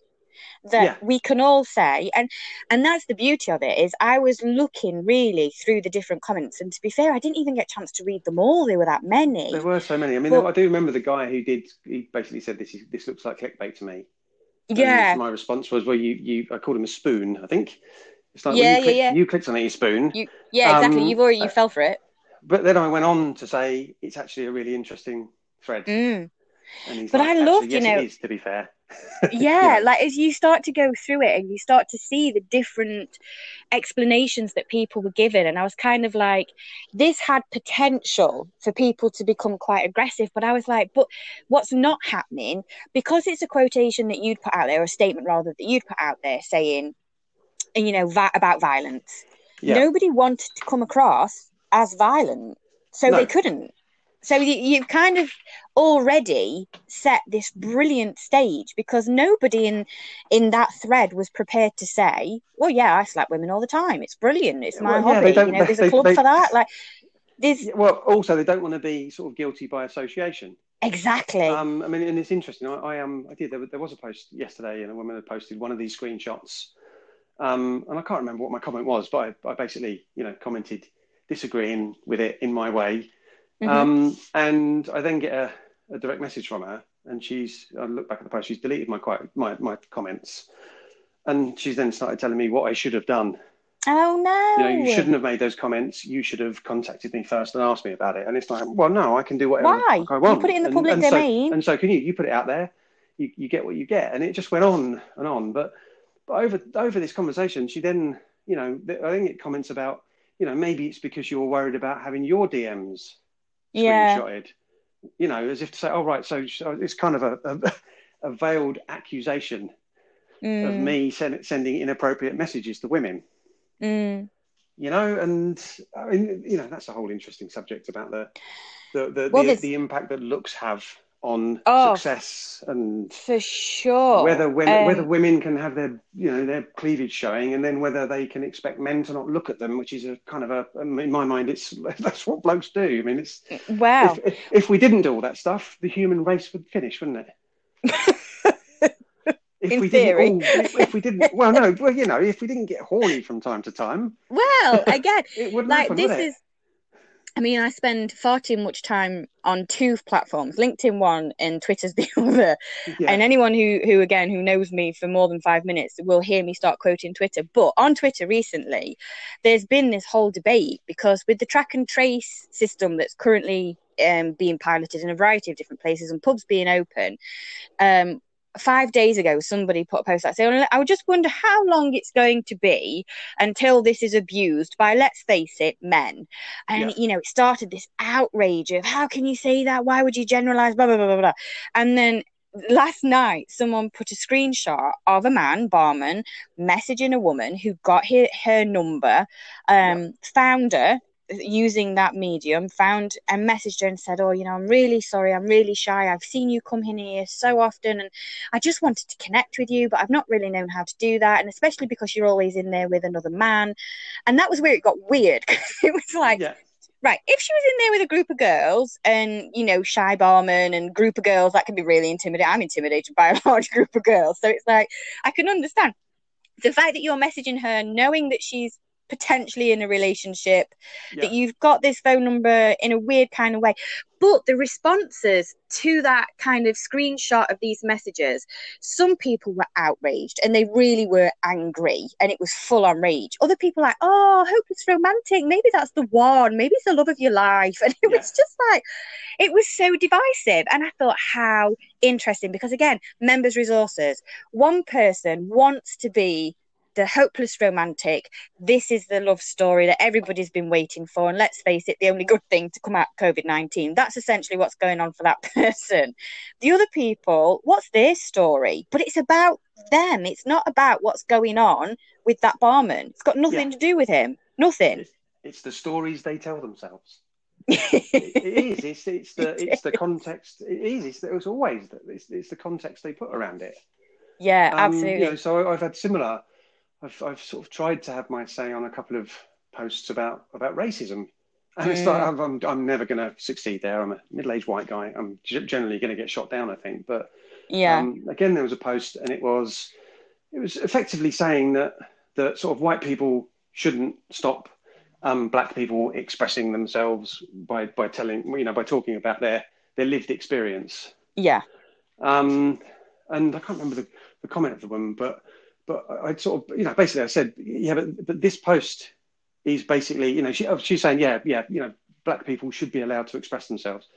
that Yeah. we can all say and and that's the beauty of it is i was looking really through the different comments and to be fair i didn't even get a chance to read them all there were that many There were so many. I mean, I do remember the guy who did. He basically said, "This is this looks like clickbait to me." And yeah my response was, "Well, you you I called him a spoon. I think it's like Yeah, when yeah, you, click, yeah. you clicked on it, you spoon." you yeah exactly Um, you've already you uh, fell for it But then I went on to say it's actually a really interesting thread. mm. But like, I "Actually, loved, you know- it is. To be fair, yeah You know, like as you start to go through it and you start to see the different explanations that people were given and i was kind of like this had potential for people to become quite aggressive but i was like but what's not happening because it's a quotation that you'd put out there or a statement rather that you'd put out there saying you know vi- about violence yeah, nobody wanted to come across as violent so No. they couldn't so you, you've kind of already set this brilliant stage because nobody in in that thread was prepared to say well yeah i slap women all the time it's brilliant it's my Well, hobby don't- you know there's they- a club they- for that like there's well, also they don't want to be sort of guilty by association. exactly Um, I mean, and it's interesting. I, I um, I did. There, there was a post yesterday, and a woman had posted one of these screenshots. Um, and I can't remember what my comment was, but I, I basically, you know, commented disagreeing with it in my way. Mhm. Um, and I then get a, a direct message from her, and she's. I look back at the post. She's deleted my quite my my comments, and she's then started telling me what I should have done. oh no You know, you shouldn't have made those comments. You should have contacted me first and asked me about it. And it's like, well, no, I can do whatever Why? I You put it in the public and so- domain. and so can you. You put it out there. You, you get what you get. And it just went on and on. But but over over this conversation, she then, you know, I think it comments about, you know, maybe it's because you're worried about having your DMs yeah screenshotted. You know, as if to say, oh right, so, so it's kind of a, a, a veiled accusation of Mm, me send, sending inappropriate messages to women mm. you know and I mean, you know that's a whole interesting subject about the the the, Well, the, the impact that looks have on Oh. success and for sure whether women Um, whether women can have their you know their cleavage showing and then whether they can expect men to not look at them which is a kind of a in my mind it's that's what blokes do i mean it's wow if, if, if we didn't do all that stuff the human race would finish wouldn't it if In we theory. didn't all, if, if we didn't well no well you know if we didn't get horny from time to time well again it wouldn't like happen, this would it? is i mean i spend far too much time on two platforms linkedin one and twitter's the other yeah. and anyone who who again who knows me for more than five minutes will hear me start quoting twitter but on twitter recently there's been this whole debate because with the track and trace system that's currently um, being piloted in a variety of different places and pubs being open um, five days ago somebody put a post out saying i would just wonder how long it's going to be until this is abused by let's face it men. And Yeah. you know it started this outrage of how can you say that? Why would you generalize? Blah blah blah blah blah. And then last night someone put a screenshot of a man barman messaging a woman who got her, her number um found her using that medium found and messaged her and said oh you know i'm really sorry i'm really shy i've seen you come in here so often and i just wanted to connect with you but i've not really known how to do that and especially because you're always in there with another man and that was where it got weird it was like yeah. Right, if she was in there with a group of girls and, you know, shy barman and group of girls, that can be really intimidating. I'm intimidated by a large group of girls. So it's like, I can understand. The fact that you're messaging her knowing that she's potentially in a relationship, yeah. that you've got this phone number in a weird kind of way. But the responses to that kind of screenshot of these messages, some people were outraged and they really were angry and it was full on rage. Other people like, oh, hope it's romantic. Maybe that's the one. Maybe it's the love of your life. And it yeah. was just like, it was so divisive. And I thought, how interesting. Because again, members' resources. One person wants to be the hopeless romantic. This is the love story that everybody's been waiting for. And let's face it, the only good thing to come out COVID 19. That's essentially what's going on for that person. The other people, what's their story? But it's about them. It's not about what's going on with that barman. It's got nothing yeah. to do with him. Nothing. It's, it's the stories they tell themselves. it, it is. It's, it's the it's the context. It is. It's, it's always it's, it's the context they put around it. Yeah, um, absolutely. You know, so I've had similar I've, I've sort of tried to have my say on a couple of posts about about racism, and mm. it's like I'm, I'm, I'm never going to succeed there. I'm a middle-aged white guy. I'm generally going to get shot down, I think. But yeah, um, again, there was a post, and it was it was effectively saying that that sort of white people shouldn't stop um, black people expressing themselves by by telling you know by talking about their their lived experience. Yeah. Um, and I can't remember the, the comment of the woman, but but I sort of, you know, basically I said, yeah, but, but this post is basically, you know, she, oh, she's saying, yeah, yeah, you know, black people should be allowed to express themselves.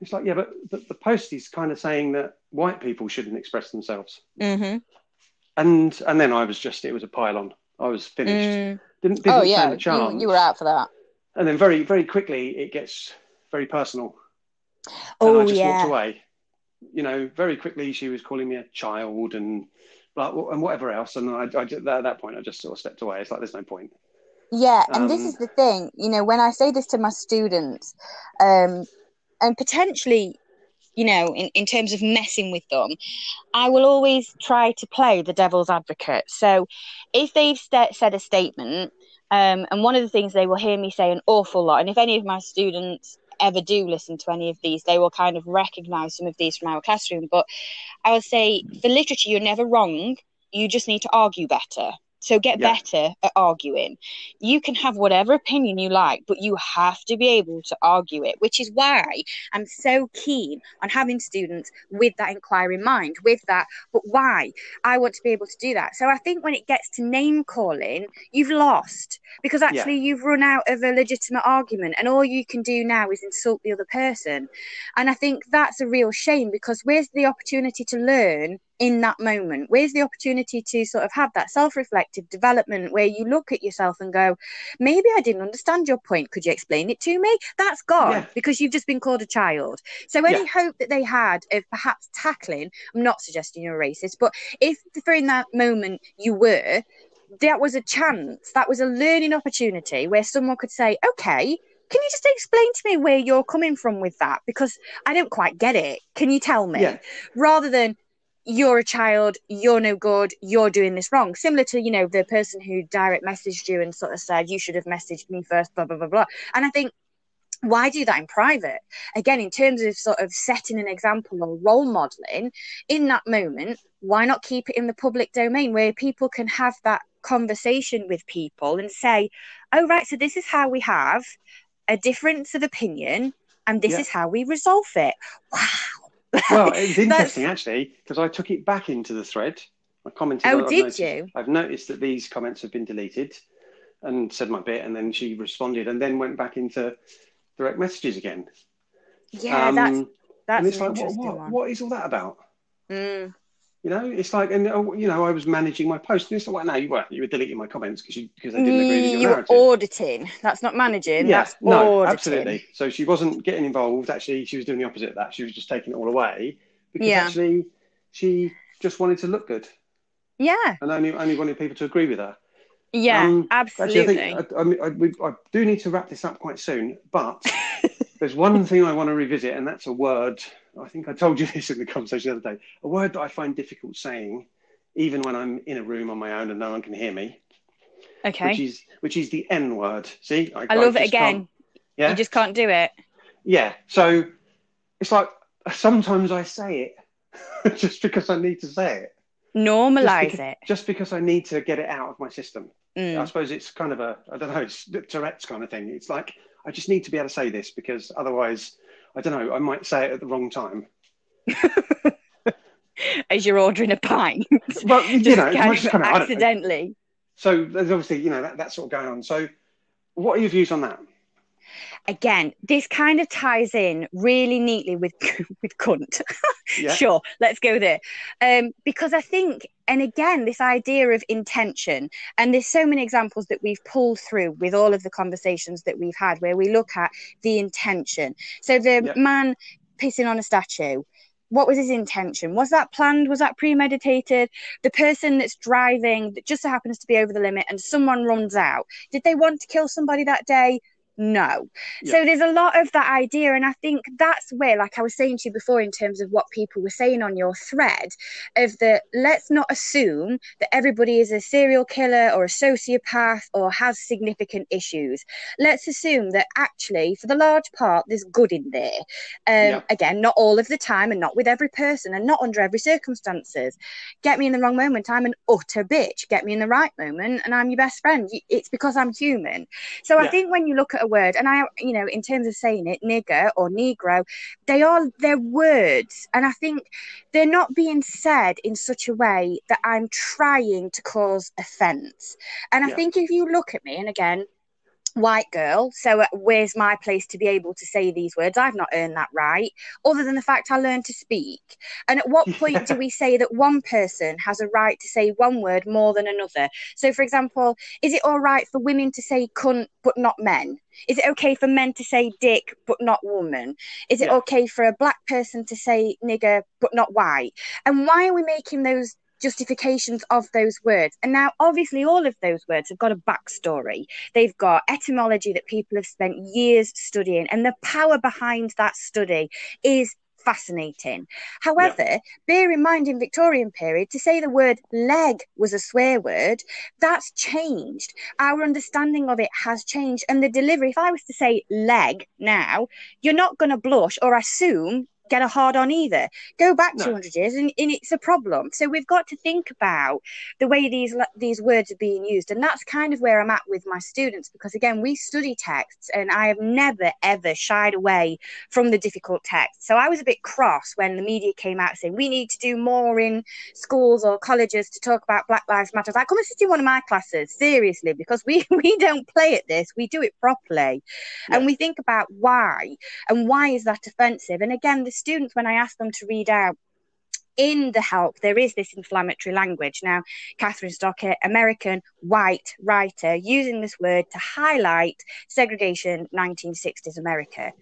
It's like, yeah, but the, the post is kind of saying that white people shouldn't express themselves. Mm-hmm. And and then I was just, it was a pile-on. I was finished. Mm. Didn't, didn't oh yeah, you, you, were out for that. And then very very quickly it gets very personal. Oh and I just yeah. walked away. You know, very quickly she was calling me a child and and whatever else. And I, I at that point, I just sort of stepped away. It's like there's no point. Yeah, and um, this is the thing, you know, when I say this to my students, um, and potentially, you know, in, in terms of messing with them, I will always try to play the devil's advocate. So if they've st- said a statement, um, and one of the things they will hear me say an awful lot, and if any of my students ever do listen to any of these, they will kind of recognize some of these from our classroom. But I would say for literature, you're never wrong. You just need to argue better. So get yeah. better at arguing. You can have whatever opinion you like, but you have to be able to argue it, which is why I'm so keen on having students with that inquiry mind, with that, but why? I want to be able to do that. So I think when it gets to name calling, you've lost because actually yeah. you've run out of a legitimate argument and all you can do now is insult the other person. And I think that's a real shame because where's the opportunity to learn in that moment? Where's the opportunity to sort of have that self reflective development where you look at yourself and go, maybe I didn't understand your point. Could you explain it to me? That's gone yeah. because you've just been called a child. So, any yeah. hope that they had of perhaps tackling, I'm not suggesting you're a racist, but if for in that moment you were, that was a chance, that was a learning opportunity where someone could say, okay, can you just explain to me where you're coming from with that? Because I don't quite get it. Can you tell me? Yeah. Rather than, you're a child, you're no good, you're doing this wrong. Similar to, you know, the person who direct messaged you and sort of said, you should have messaged me first, blah, blah, blah, blah. And I think, why do that in private? Again, in terms of sort of setting an example or role modeling in that moment, why not keep it in the public domain where people can have that conversation with people and say, oh, right, so this is how we have a difference of opinion and this yeah. is how we resolve it. Wow well, it's interesting actually because I took it back into the thread. I commented. Oh, I've did noticed, you? I've noticed that these comments have been deleted, and said my bit, and then she responded, and then went back into direct messages again. Yeah, um, that's that's and it's like, what, what, what is all that about? Mm. You know, it's like, and oh, you know, I was managing my post. And it's like, no, you were. You were deleting my comments because you because they didn't agree with your you narrative. were auditing. That's not managing. Yeah, that's no, auditing. absolutely. So she wasn't getting involved. Actually, she was doing the opposite of that. She was just taking it all away because yeah. actually she just wanted to look good. Yeah. And only only wanted people to agree with her. Yeah, um, absolutely. Actually, I, think, I, I, mean, I, we, I do need to wrap this up quite soon, but there's one thing I want to revisit, and that's a word. I think I told you this in the conversation the other day. A word that I find difficult saying, even when I'm in a room on my own and no one can hear me. Okay. Which is which is the N word. See, I, I love it again. Yeah. You just can't do it. Yeah. So it's like sometimes I say it just because I need to say it. Normalize just because, it. Just because I need to get it out of my system. Mm. I suppose it's kind of a I don't know, it's Tourette's kind of thing. It's like I just need to be able to say this because otherwise, I don't know, I might say it at the wrong time. As you're ordering a pint. Well, you know, kind of accidentally. So there's obviously, you know, that, that's sort of going on. So what are your views on that? Again, this kind of ties in really neatly with with cunt. yeah. Sure, let's go there. Um, because I think, and again, this idea of intention, and there's so many examples that we've pulled through with all of the conversations that we've had where we look at the intention. So the yeah. man pissing on a statue what was his intention? Was that planned? Was that premeditated? The person that's driving that just so happens to be over the limit and someone runs out. Did they want to kill somebody that day? No. Yeah. So there's a lot of that idea. And I think that's where, like I was saying to you before, in terms of what people were saying on your thread, of the let's not assume that everybody is a serial killer or a sociopath or has significant issues. Let's assume that actually, for the large part, there's good in there. Um, yeah. Again, not all of the time and not with every person and not under every circumstances. Get me in the wrong moment, I'm an utter bitch. Get me in the right moment, and I'm your best friend. It's because I'm human. So yeah. I think when you look at a word, and I, you know, in terms of saying it, nigger or negro, they are they're words, and I think they're not being said in such a way that I'm trying to cause offence. And I yeah. think if you look at me, and again, white girl. So uh, where's my place to be able to say these words? I've not earned that right, other than the fact I learned to speak. And at what point do we say that one person has a right to say one word more than another? So, for example, is it all right for women to say cunt but not men? Is it okay for men to say dick but not woman? Is it yeah. okay for a black person to say nigger but not white? And why are we making those justifications of those words. And now, obviously, all of those words have got a backstory. They've got etymology that people have spent years studying, and the power behind that study is fascinating. However, yeah. bear in mind in Victorian period to say the word leg was a swear word, that's changed. Our understanding of it has changed and the delivery if I was to say leg now, you're not going to blush or assume get a hard on either. Go back no. 200 years and, and, it's a problem. So we've got to think about the way these these words are being used, and that's kind of where I'm at with my students because again we study texts, and I have never ever shied away from the difficult text. So I was a bit cross when the media came out saying we need to do more in schools or colleges to talk about Black Lives Matter. I come and sit in one of my classes seriously because we we don't play at this, we do it properly, yeah. and we think about why and why is that offensive. And again, the students, when I ask them to read out in the help, there is this inflammatory language. Now, Kathryn Stockett, American white writer, using this word to highlight segregation 1960s America.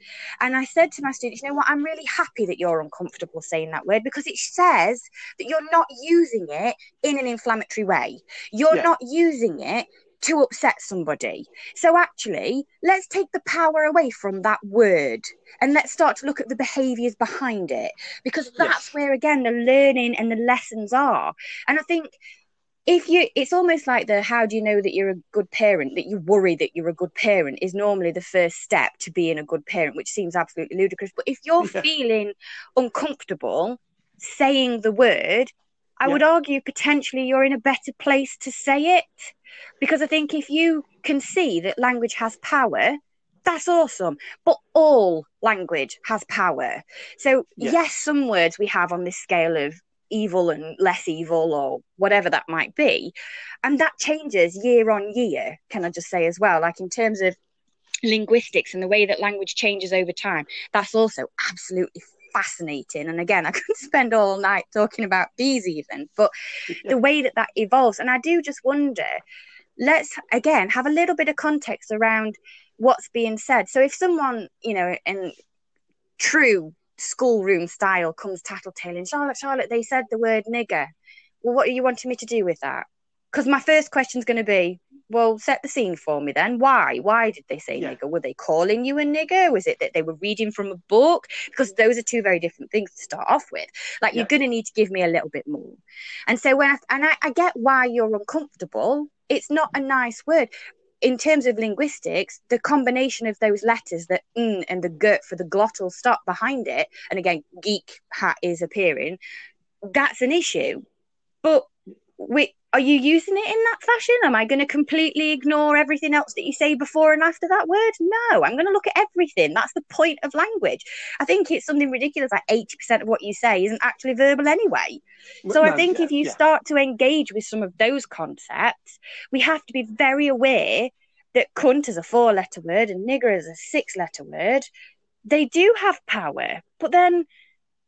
And I said to my students, you know what, I'm really happy that you're uncomfortable saying that word because it says that you're not using it in an inflammatory way. You're yeah. not using it to upset somebody. So actually, let's take the power away from that word and let's start to look at the behaviors behind it because that's yes. where again the learning and the lessons are. And I think if you it's almost like the how do you know that you're a good parent that you worry that you're a good parent is normally the first step to being a good parent which seems absolutely ludicrous but if you're yeah. feeling uncomfortable saying the word I yeah. would argue potentially you're in a better place to say it because I think if you can see that language has power, that's awesome. But all language has power. So, yes. yes, some words we have on this scale of evil and less evil or whatever that might be. And that changes year on year, can I just say as well? Like in terms of linguistics and the way that language changes over time, that's also absolutely fascinating. And again, I could spend all night talking about bees, even, but the way that that evolves. And I do just wonder let's again have a little bit of context around what's being said. So if someone, you know, in true schoolroom style comes tattletaling, Charlotte, Charlotte, they said the word nigger. Well, what are you wanting me to do with that? Because my first question is going to be, well, set the scene for me then. Why? Why did they say Yeah. nigger? Were they calling you a nigger? Was it that they were reading from a book? Because those are two very different things to start off with. Like, you're going to need to give me a little bit more. And so, when I, and I, I get why you're uncomfortable, it's not a nice word. In terms of linguistics, the combination of those letters, the and the g for the glottal stop behind it, and again, geek hat is appearing, that's an issue. But we, are you using it in that fashion? Am I going to completely ignore everything else that you say before and after that word? No, I'm going to look at everything. That's the point of language. I think it's something ridiculous like 80% of what you say isn't actually verbal anyway. So I think yeah, if you yeah. start to engage with some of those concepts, we have to be very aware that cunt is a four letter word and nigger is a six letter word. They do have power, but then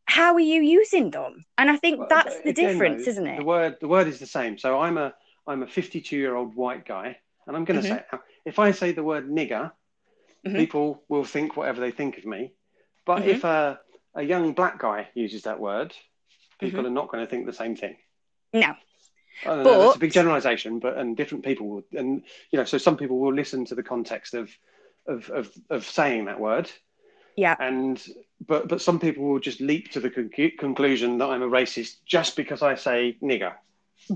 how are you using them? And I think Well, that's the again, difference, though, isn't it? The word the word is the same. So I'm a I'm a 52 year old white guy, and I'm going to Mhm. say now. If I say the word nigger, Mhm. people will think whatever they think of me. But Mhm. if a a young black guy uses that word, people Mm-hmm. are not going to think the same thing. No. I don't know, that's a big generalization, but and different people will, and you know, so some people will listen to the context of of of, of saying that word, Yeah. and but but some people will just leap to the concu- conclusion that I'm a racist just because I say nigger.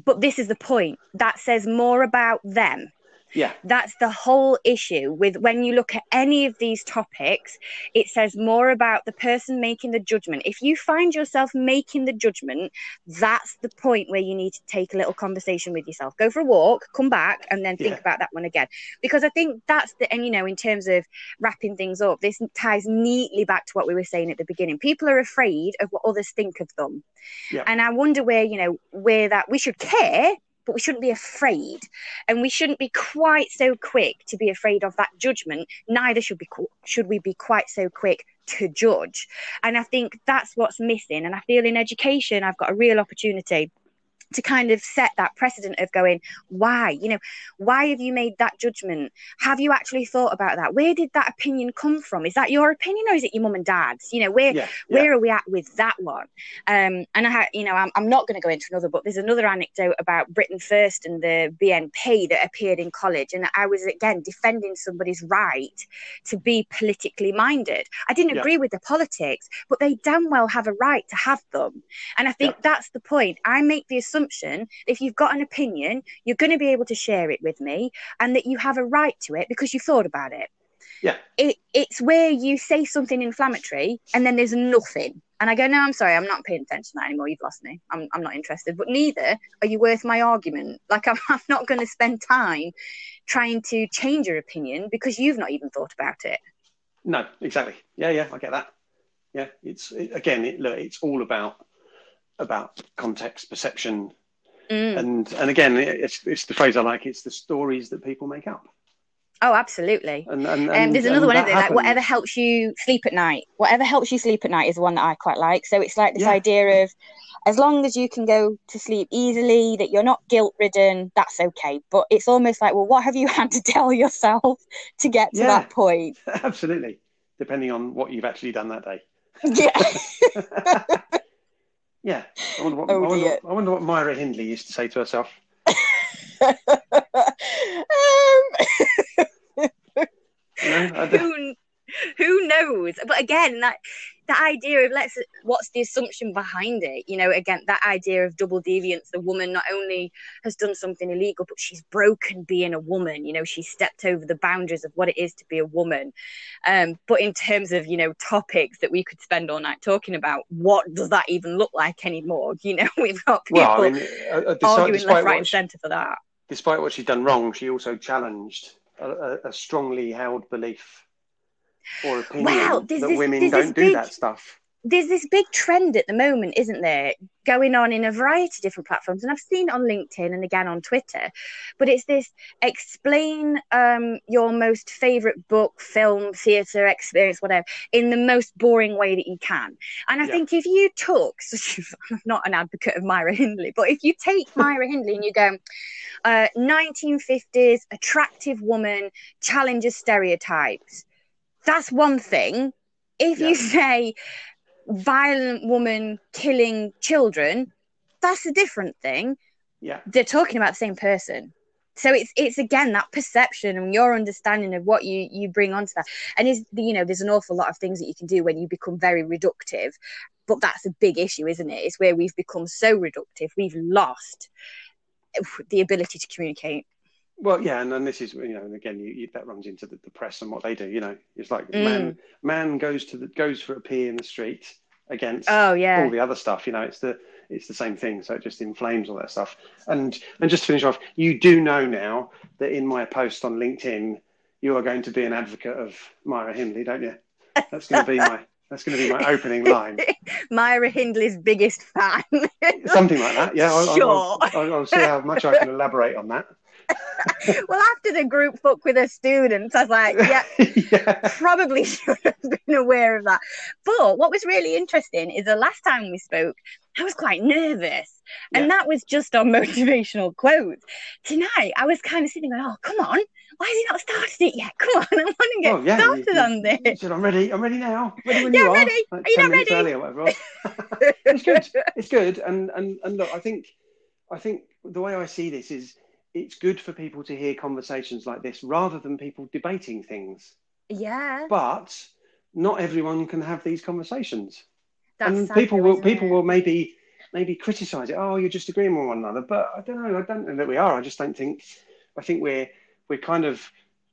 But this is the point. That says more about them. Yeah, That's the whole issue with when you look at any of these topics, it says more about the person making the judgment. If you find yourself making the judgment, that's the point where you need to take a little conversation with yourself. Go for a walk, come back, and then think Yeah. about that one again. Because I think that's the, and you know, in terms of wrapping things up, this ties neatly back to what we were saying at the beginning. People are afraid of what others think of them. Yeah. And I wonder where, you know, where that we should care, but we shouldn't be afraid. And we shouldn't be quite so quick to be afraid of that judgment. Neither should be should we be quite so quick to judge. And i think that's what's missing. And i feel in education i've got a real opportunity to kind of set that precedent of going why you know why have you made that judgment have you actually thought about that where did that opinion come from is that your opinion or is it your mum and dad's you know where yeah, yeah. where are we at with that one? Um, and I, ha- you know, I'm, I'm not going to go into another, but there's another anecdote about Britain First and the BNP that appeared in college, and I was again defending somebody's right to be politically minded. I didn't Yeah. agree with the politics, but they damn well have a right to have them. And I think that's the point. I make the assumption if you've got an opinion, you're going to be able to share it with me, and that you have a right to it because you've thought about it Yeah. it it's where you say something inflammatory and then there's nothing. And I go, no, I'm sorry, I'm not paying attention to that anymore. You've lost me. I'm, I'm not interested. But neither are you worth my argument. Like, I'm, I'm not going to spend time trying to change your opinion because you've not even thought about it. No, exactly. Yeah, yeah, I get that. Yeah, it's it, again, it, look, it's all about about context, perception, Mm. and and again, it's it's the phrase I like. It's the stories that people make up. Oh, absolutely. And and, Um, there's another and one, isn't there? Like, whatever helps you sleep at night. Whatever helps you sleep at night is one that I quite like. So it's like this Yeah. idea of as long as you can go to sleep easily, that you're not guilt ridden, that's okay. But it's almost like, well, what have you had to tell yourself to get to Yeah. that point? Absolutely, depending on what you've actually done that day. Yeah. yeah, I wonder what, Oh, I, wonder. I wonder what Myra Hindley used to say to herself. um, who who knows but again that the idea of let's what's the assumption behind it? You know again that idea of double deviance the woman not only has done something illegal but she's broken being a woman. You know she stepped over the boundaries of what it is to be a woman. Um but in terms of you know topics that we could spend all night talking about what does that even look like anymore? You know we've got people well, I mean, uh, uh, despite, arguing despite left right and centre for that. Despite what she'd done wrong, she also challenged a, a strongly held belief or opinion Well, that this- women don't do big- that stuff. there's this big trend at the moment, isn't there, going on in a variety of different platforms, and I've seen it on LinkedIn and again on Twitter. But it's this explain um, your most favorite book, film, theatre experience, whatever, in the most boring way that you can. And I Yeah. think if you took, I'm not an advocate of Myra Hindley, but if you take Myra Hindley and you go, uh, 1950s attractive woman challenges stereotypes, that's one thing. If Yeah. you say violent woman killing children, that's a different thing. Yeah, They're talking about the same person. so it's it's again that perception and your understanding of what you you bring onto that and is you know there's an awful lot of things that you can do when you become very reductive but that's a big issue isn't it it's where we've become so reductive we've lost the ability to communicate well, yeah, and, and this is you know, and again, you, you, that runs into the, the, press and what they do. You know, it's like mm. man man goes to the goes for a pee in the street against oh yeah all the other stuff. You know, it's the it's the same thing. So it just inflames all that stuff. And and just to finish off, you do know now that in my post on LinkedIn, you are going to be an advocate of Myra Hindley, don't you? That's going to be my that's going to be my opening line. Myra Hindley's biggest fan. Something like that. Yeah. I'll, sure. I'll, I'll, I'll see how much I can elaborate on that. Well, after the group book with the students, I was like, yeah, yeah, probably should have been aware of that. But what was really interesting is the last time we spoke, I was quite nervous. And yeah. that was just on motivational quotes. Tonight, I was kind of sitting going, oh, come on. Why has he not started it yet? Come on, I want to get oh, yeah, started you, on this. Said, I'm ready. I'm ready now. Ready when yeah, you ready. are. Like are you not ready? Early or whatever. it's good. It's good. And and and look, I think I think the way I see this is it's good for people to hear conversations like this rather than people debating things. Yeah. But not everyone can have these conversations. That's and people will people it? will maybe maybe criticize it. Oh, you're just agreeing with one another. But I don't know. I don't know that we are. I just don't think. I think we're we're kind of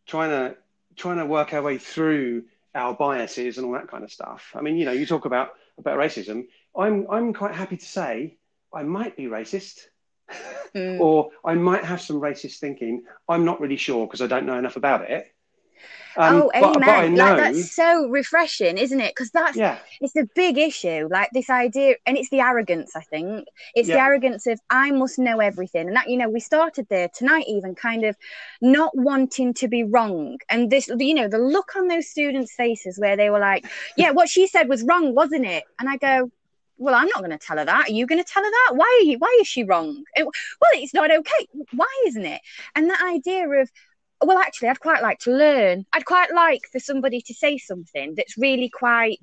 trying to trying to work our way through our biases and all that kind of stuff. I mean, you know, you talk about about racism. I'm I'm quite happy to say I might be racist mm. or I might have some racist thinking. I'm not really sure because I don't know enough about it. Um, oh, amen. But, but know... Like that's so refreshing, isn't it? Because that's yeah. it's a big issue. Like this idea, and it's the arrogance. I think it's yeah. the arrogance of I must know everything, and that you know we started there tonight, even kind of not wanting to be wrong. And this, you know, the look on those students' faces where they were like, "Yeah, what she said was wrong, wasn't it?" And I go, well, I'm not going to tell her that. Are you going to tell her that? Why are you? Why is she wrong? It, well, it's not okay. Why isn't it? And that idea of, well, actually, I'd quite like to learn. I'd quite like for somebody to say something that's really quite,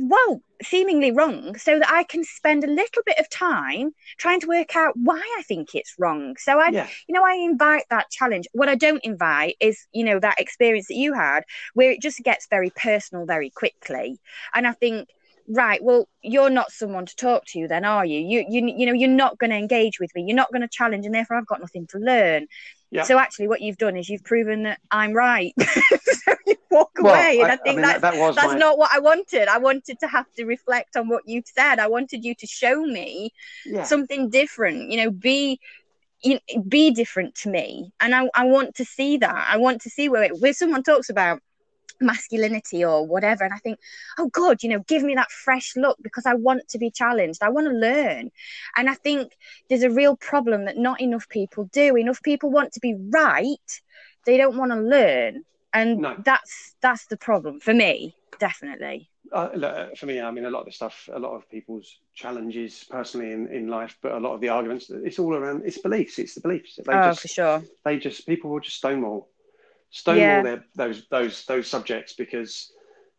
well, seemingly wrong, so that I can spend a little bit of time trying to work out why I think it's wrong. So I, yeah. you know, I invite that challenge. What I don't invite is, you know, that experience that you had where it just gets very personal very quickly. And I think right well you're not someone to talk to then are you? You you, you know you're not going to engage with me. You're not going to challenge and therefore i've got nothing to learn. Yeah. so actually what you've done is you've proven that i'm right. So you walk well, away and i, I think I mean, that's, that, that that's my... not what i wanted. I wanted to have to reflect on what you said. I wanted you to show me yeah. something different you know be you know, be different to me. And I, I want to see that. I want to see where it, where someone talks about masculinity or whatever. And I think, oh God, you know, give me that fresh look because I want to be challenged. I want to learn. And I think there's a real problem that not enough people do. Enough people want to be right. They don't want to learn. And no. that's that's the problem for me, definitely. Uh, for me, I mean, a lot of the stuff, a lot of people's challenges personally in, in life, but a lot of the arguments, it's all around, it's beliefs, it's the beliefs. They oh, just, for sure. They just, people will just stonewall stonewall yeah. their, those those those subjects because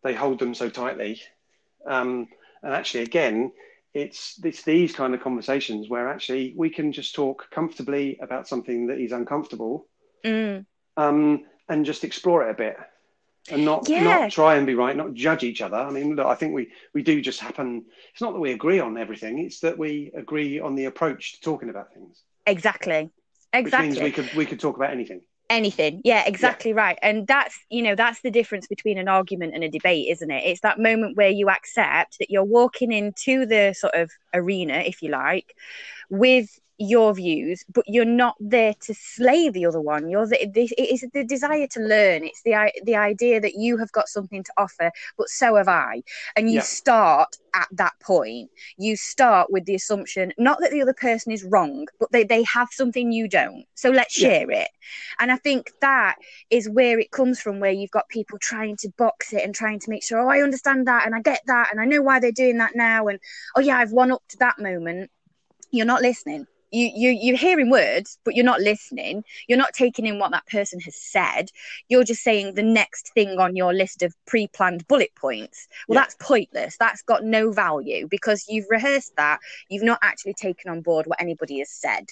they hold them so tightly. Um, and actually, again, it's it's these kind of conversations where actually we can just talk comfortably about something that is uncomfortable, mm. um, and just explore it a bit, and not yeah. not try and be right, not judge each other. I mean, look, I think we we do just happen. It's not that we agree on everything; it's that we agree on the approach to talking about things. Exactly. Exactly. Which means we could we could talk about anything anything. Yeah exactly yeah. right. And that's you know that's the difference between an argument and a debate isn't it? It's that moment where you accept that you're walking into the sort of arena if you like with your views, but you're not there to slay the other one. You're the, it is the desire to learn. It's the the idea that you have got something to offer, but so have I. And you yeah. start at that point. You start with the assumption not that the other person is wrong, but they, they have something you don't. So let's share yeah. it. And I think that is where it comes from, where you've got people trying to box it and trying to make sure, oh, I understand that and I get that and I know why they're doing that now. And oh, yeah, I've won up to that moment. You're not listening you you you're hearing words but you're not listening you're not taking in what that person has said you're just saying the next thing on your list of pre-planned bullet points well yeah. that's pointless that's got no value because you've rehearsed that you've not actually taken on board what anybody has said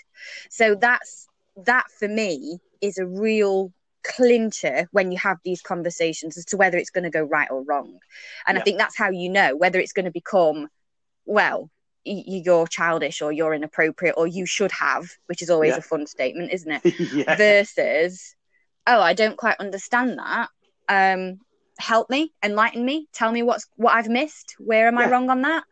so that's that for me is a real clincher when you have these conversations as to whether it's going to go right or wrong. And Yeah. I think that's how you know whether it's going to become, well, you're childish or you're inappropriate or you should have, which is always Yeah. a fun statement, isn't it? yeah. Versus, oh, I don't quite understand that. Um, help me, enlighten me, tell me what's what I've missed. Where am I wrong on that?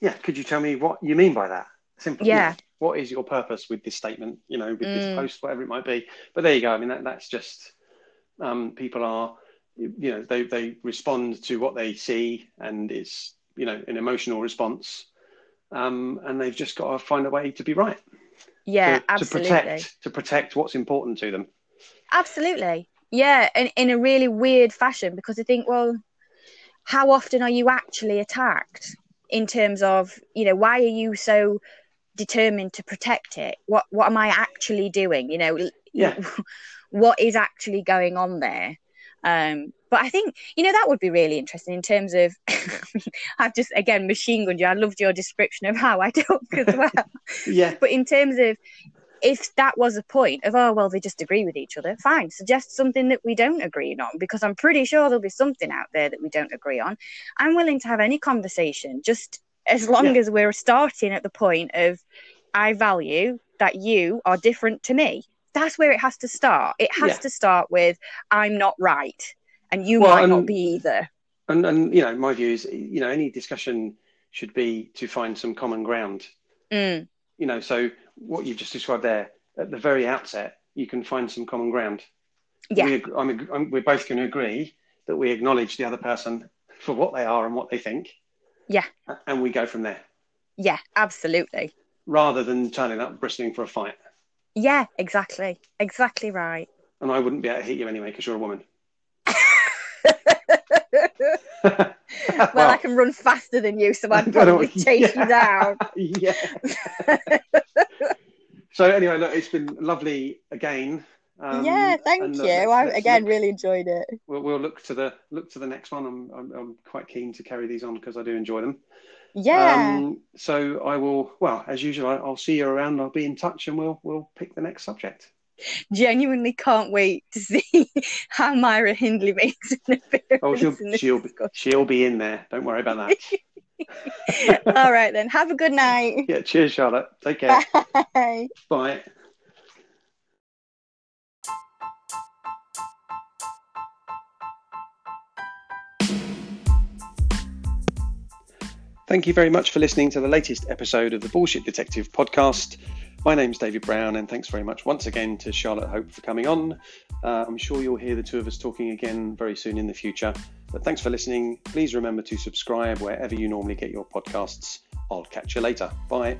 yeah. Could you tell me what you mean by that? Simply. you Yeah. what is your purpose with this statement? You know, with this Mm. post, whatever it might be. But there you go. I mean, that, that's just um, people are, you know, they they respond to what they see, and it's you know an emotional response, um, and they've just got to find a way to be right. Yeah, to, absolutely. to protect to protect what's important to them. Absolutely. Yeah, and in a really weird fashion because I think, well, how often are you actually attacked in terms of, you know, why are you so determined to protect it? What what am I actually doing? You know, Yeah. what is actually going on there? Um, but I think, you know, that would be really interesting in terms of I've just again machine gunned you. I loved your description of how I talk as well. Yeah, But in terms of if that was a point of, oh, well, they just agree with each other, fine, suggest something that we don't agree on because I'm pretty sure there'll be something out there that we don't agree on. I'm willing to have any conversation just as long Yeah. as we're starting at the point of, I value that you are different to me. That's where it has to start. It has Yeah. to start with, I'm not right and you Well, might not be either. and and you know, my view is, you know, any discussion should be to find some common ground. Mm, You know, so what you've just described there at the very outset, you can find some common ground. yeah, we, I'm, I'm, we're both going to agree that we acknowledge the other person for what they are and what they think. Yeah. And we go from there yeah, absolutely. rather than turning up bristling for a fight. Yeah, exactly. Exactly right. And I wouldn't be able to hit you anyway because you're a woman. well, I can run faster than you, so I'd probably chase yeah. you down. yeah. so anyway, look, it's been lovely again. Um, yeah, thank and, uh, you. I again look- really enjoyed it. we'll, we'll look to the look to the next one. I'm I'm, I'm quite keen to carry these on because I do enjoy them. Yeah, Um, so I will. Well, as usual, I'll see you around. I'll be in touch, and we'll we'll pick the next subject. Genuinely can't wait to see how Myra Hindley makes an appearance. Oh, she'll she'll discussion. she'll be in there. Don't worry about that. All right then. Have a good night. yeah. Cheers, Charlotte. Take care. Bye. Bye. Thank you very much for listening to the latest episode of the Bullshit Detective podcast. My name's David Brown, and thanks very much once again to Charlotte Hope for coming on. Uh, I'm sure you'll hear the two of us talking again very soon in the future. But thanks for listening. Please remember to subscribe wherever you normally get your podcasts. I'll catch you later. Bye.